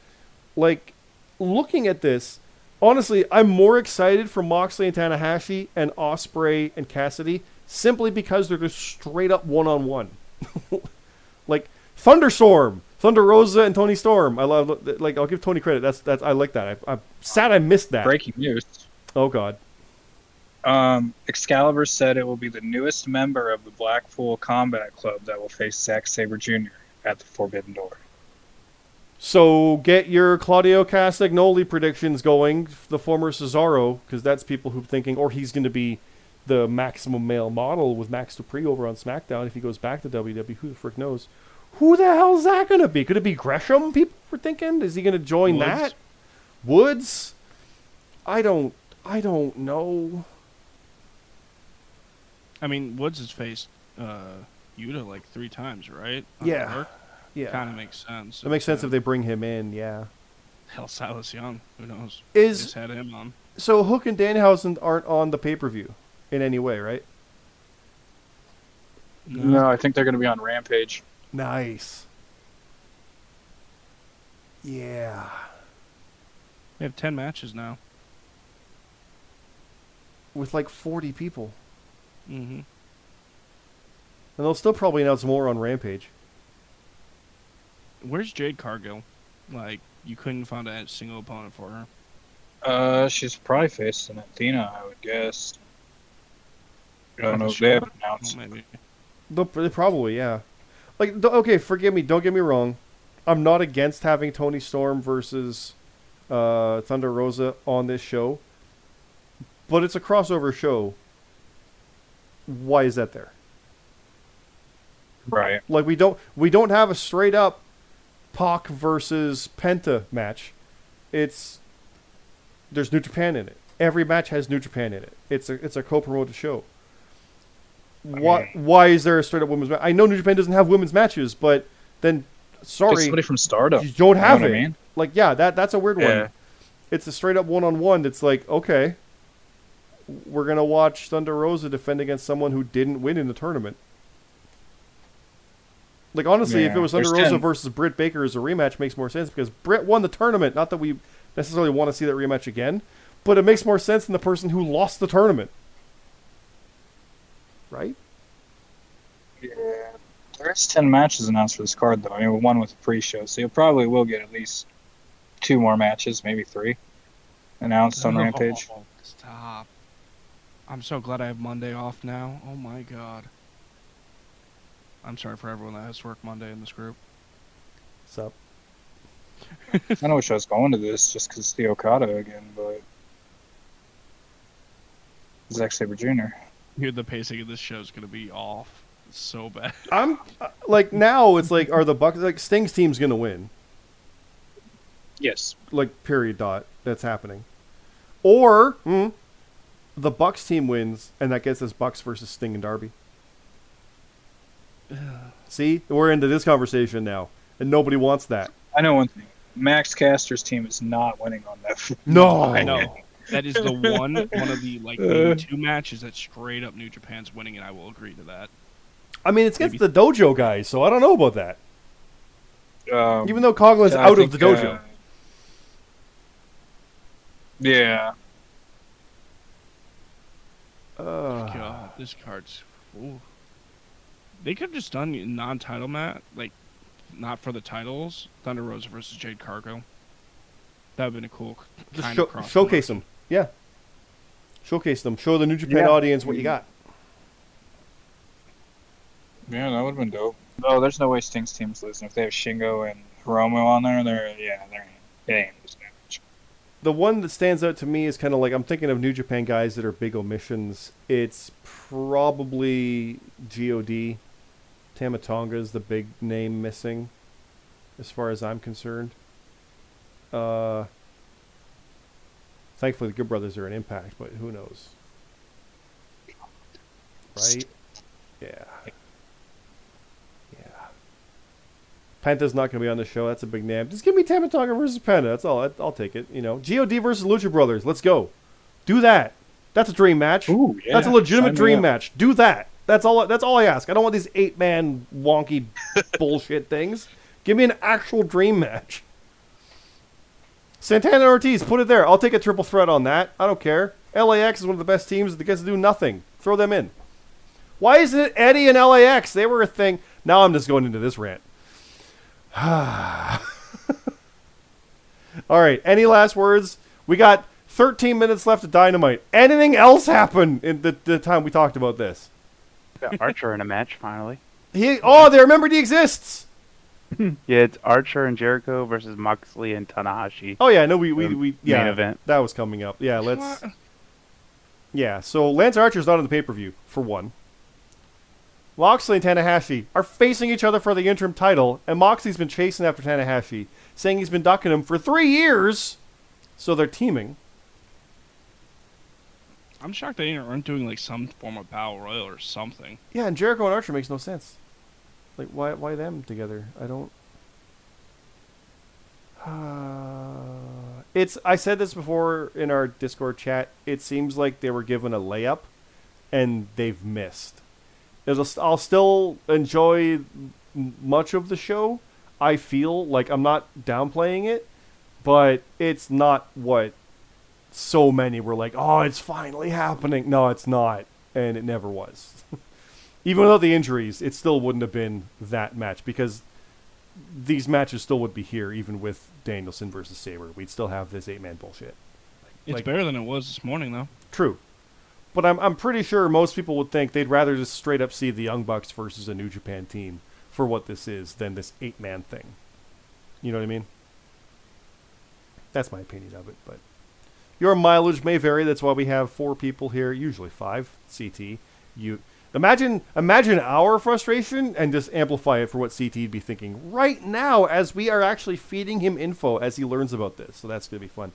Like looking at this, honestly, I'm more excited for Moxley and Tanahashi and Ospreay and Cassidy simply because they're just straight up one on one. Like Thunderstorm, Thunder Rosa, and Toni Storm. I love like I'll give Tony credit. That's that's I like that. I, I'm sad I missed that. Breaking news. Oh God. Um, Excalibur said it will be the newest member of the Blackpool Combat Club that will face Zack Sabre Jr. at the Forbidden Door. So get your Claudio Castagnoli predictions going, the former Cesaro, because that's people who are thinking, or he's going to be the maximum male model with Max Dupri over on SmackDown if he goes back to WWE. Who the frick knows? Who the hell is that going to be? Could it be Gresham? People were thinking, is he going to join Woods? that? Woods? I don't. I don't know. I mean, Woods has faced uh, Yuta like three times, right? Yeah. Yeah, Kind of makes sense. it makes sense Yeah. if they bring him in. Yeah. Hell, Silas Young. Who knows? Is Just had him on. so Hook and Danhausen aren't on the pay per view in any way, right? No, I think they're going to be on Rampage. Nice. Yeah. We have ten matches now. With like 40 people. Mm-hmm. And they'll still probably announce more on Rampage. Where's Jade Cargill? Like, you couldn't find a single opponent for her. Uh, she's probably facing Athena, I would guess. I don't know. Probably They haven't Well, announced. maybe. They'll, probably, yeah. Like, okay, forgive me. Don't get me wrong. I'm not against having Toni Storm versus uh, Thunder Rosa on this show. But it's a crossover show. Why is that there? Right. Like we don't we don't have a straight up Pac versus Penta match. It's there's New Japan in it. Every match has New Japan in it. It's a it's a co-promoted show. Why Okay. why is there a straight up women's match? I know New Japan doesn't have women's matches, but then Get sorry, somebody from Stardom. you don't have know it. I mean? Like, yeah, that that's a weird Yeah. one. It's a straight up one on one. It's like, okay, we're gonna watch Thunder Rosa defend against someone who didn't win in the tournament. Like honestly, if it was Thunder there's Rosa 10. versus Britt Baker as a rematch, makes more sense because Britt won the tournament. Not that we necessarily want to see that rematch again, but it makes more sense than the person who lost the tournament, right? Yeah. There's 10 matches announced for this card, though. I mean, one with a pre show, so you probably will get at least two more matches, maybe three, announced on oh, Rampage. Oh, stop. I'm so glad I have Monday off now. Oh my god. I'm sorry for everyone that has to work Monday in this group. What's up? [laughs] I kind of wish I was going to this just because it's the Okada again, but. Zack Sabre Jr. Here, the pacing of this show is going to be off so bad. [laughs] I'm uh, like now it's like are the Bucks like Sting's team's gonna win? Yes. like period dot that's happening or hmm, the bucks team wins and that gets us bucks versus sting and darby [sighs] see we're into this conversation now and nobody wants that I know one thing. Max Caster's team is not winning on that. no [laughs] I know. That is the one one of the like maybe two matches that straight up New Japan's winning, and I will agree to that. i mean it's against Maybe- the dojo guys so i don't know about that Um, even though Coughlin's I out of the dojo uh, yeah. uh, God, this card's. Ooh. They could have just done a non-title mat, like not for the titles. Thunder Rosa versus Jade Cargill. That would have been a cool just kind show, of cross. showcase them yeah showcase them show the new japan Yeah. audience what you got Yeah, that would have been dope. No, there's no way Sting's team's losing. If they have Shingo and Hiromu on there, they're yeah, they're it ain't losing that the one that stands out to me is kind of like I'm thinking of New Japan guys that are big omissions. It's probably God. Tama Tonga's the big name missing, as far as I'm concerned. Uh, thankfully, the Good Brothers are an impact, but who knows? Right? Yeah. Yeah. Penta's not going to be on the show. That's a big name. Just give me Tama Tonga versus Penta. That's all. I'll take it. You know, God versus Lucha Brothers. Let's go. Do that. That's a dream match. Ooh, yeah. That's a legitimate sign dream match. Do that. That's all. That's all I ask. I don't want these eight man wonky [laughs] bullshit things. Give me an actual dream match. Santana Ortiz, put it there. I'll take a triple threat on that. I don't care. LAX is one of the best teams that gets to do nothing. Throw them in. Why isn't it Eddie and LAX? They were a thing. Now I'm just going into this rant. [sighs] All right. Any last words? We got 13 minutes left of Dynamite. Anything else happen in the, the time we talked about this? Archer in a match finally. He, oh, they remembered he exists. [laughs] Yeah, it's Archer and Jericho versus Moxley and Tanahashi. Oh yeah, no, we we, The we main event. that was coming up. Yeah, let's. Yeah, so Lance Archer's not on the pay per view for one. Moxley and Tanahashi are facing each other for the interim title, and Moxley's been chasing after Tanahashi, saying he's been ducking him for three years. So they're teaming. I'm shocked they aren't doing like some form of battle royal or something. Yeah, and Jericho and Archer makes no sense. Like, why why them together? I don't. Uh, it's. I said this before in our Discord chat. It seems like they were given a layup, and they've missed. It'll, I'll still enjoy much of the show. I feel like I'm not downplaying it, but it's not what so many were like. Oh, it's finally happening. No, it's not, and it never was. [laughs] Even without the injuries, it still wouldn't have been that match because these matches still would be here, even with Danielson versus Sabre. We'd still have this eight man bullshit. It's Like- better than it was this morning, though. True. But I'm, I'm pretty sure most people would think they'd rather just straight up see the Young Bucks versus a New Japan team for what this is than this eight man thing. You know what I mean? That's my opinion of it. But your mileage may vary. That's why we have four people here, usually five. CT. You imagine imagine our frustration and just amplify it for what CT'd be thinking right now as we are actually feeding him info as he learns about this. So that's gonna be fun.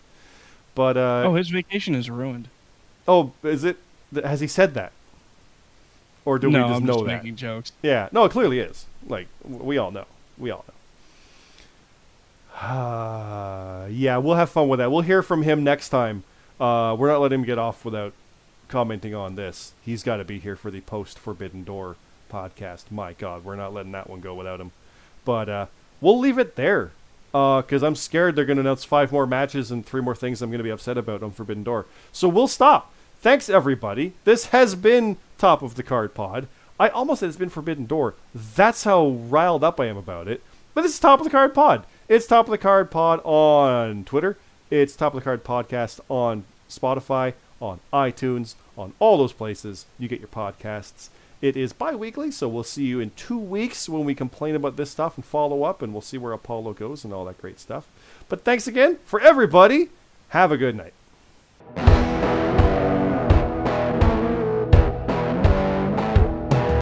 But uh, oh, his vacation is ruined. Oh, is it? Has he said that? Or do no, we just I'm know just that? making jokes. Yeah, no, it clearly is. Like we all know. We all know. Uh, [sighs] yeah, we'll have fun with that. We'll hear from him next time. Uh, we're not letting him get off without commenting on this. He's got to be here for the post Forbidden Door podcast. My God, we're not letting that one go without him. But uh, we'll leave it there because I'm scared they're going to announce five more matches and three more things I'm going to be upset about on Forbidden Door. So we'll stop. Thanks, everybody. This has been Top of the Card Pod. I almost said it's been Forbidden Door. That's how riled up I am about it. But this is Top of the Card Pod. It's Top of the Card Pod on Twitter. It's Top of the Card Podcast on Spotify, on iTunes, on all those places you get your podcasts. It is bi weekly, so we'll see you in two weeks when we complain about this stuff and follow up, and we'll see where Apollo goes and all that great stuff. But thanks again for everybody. Have a good night.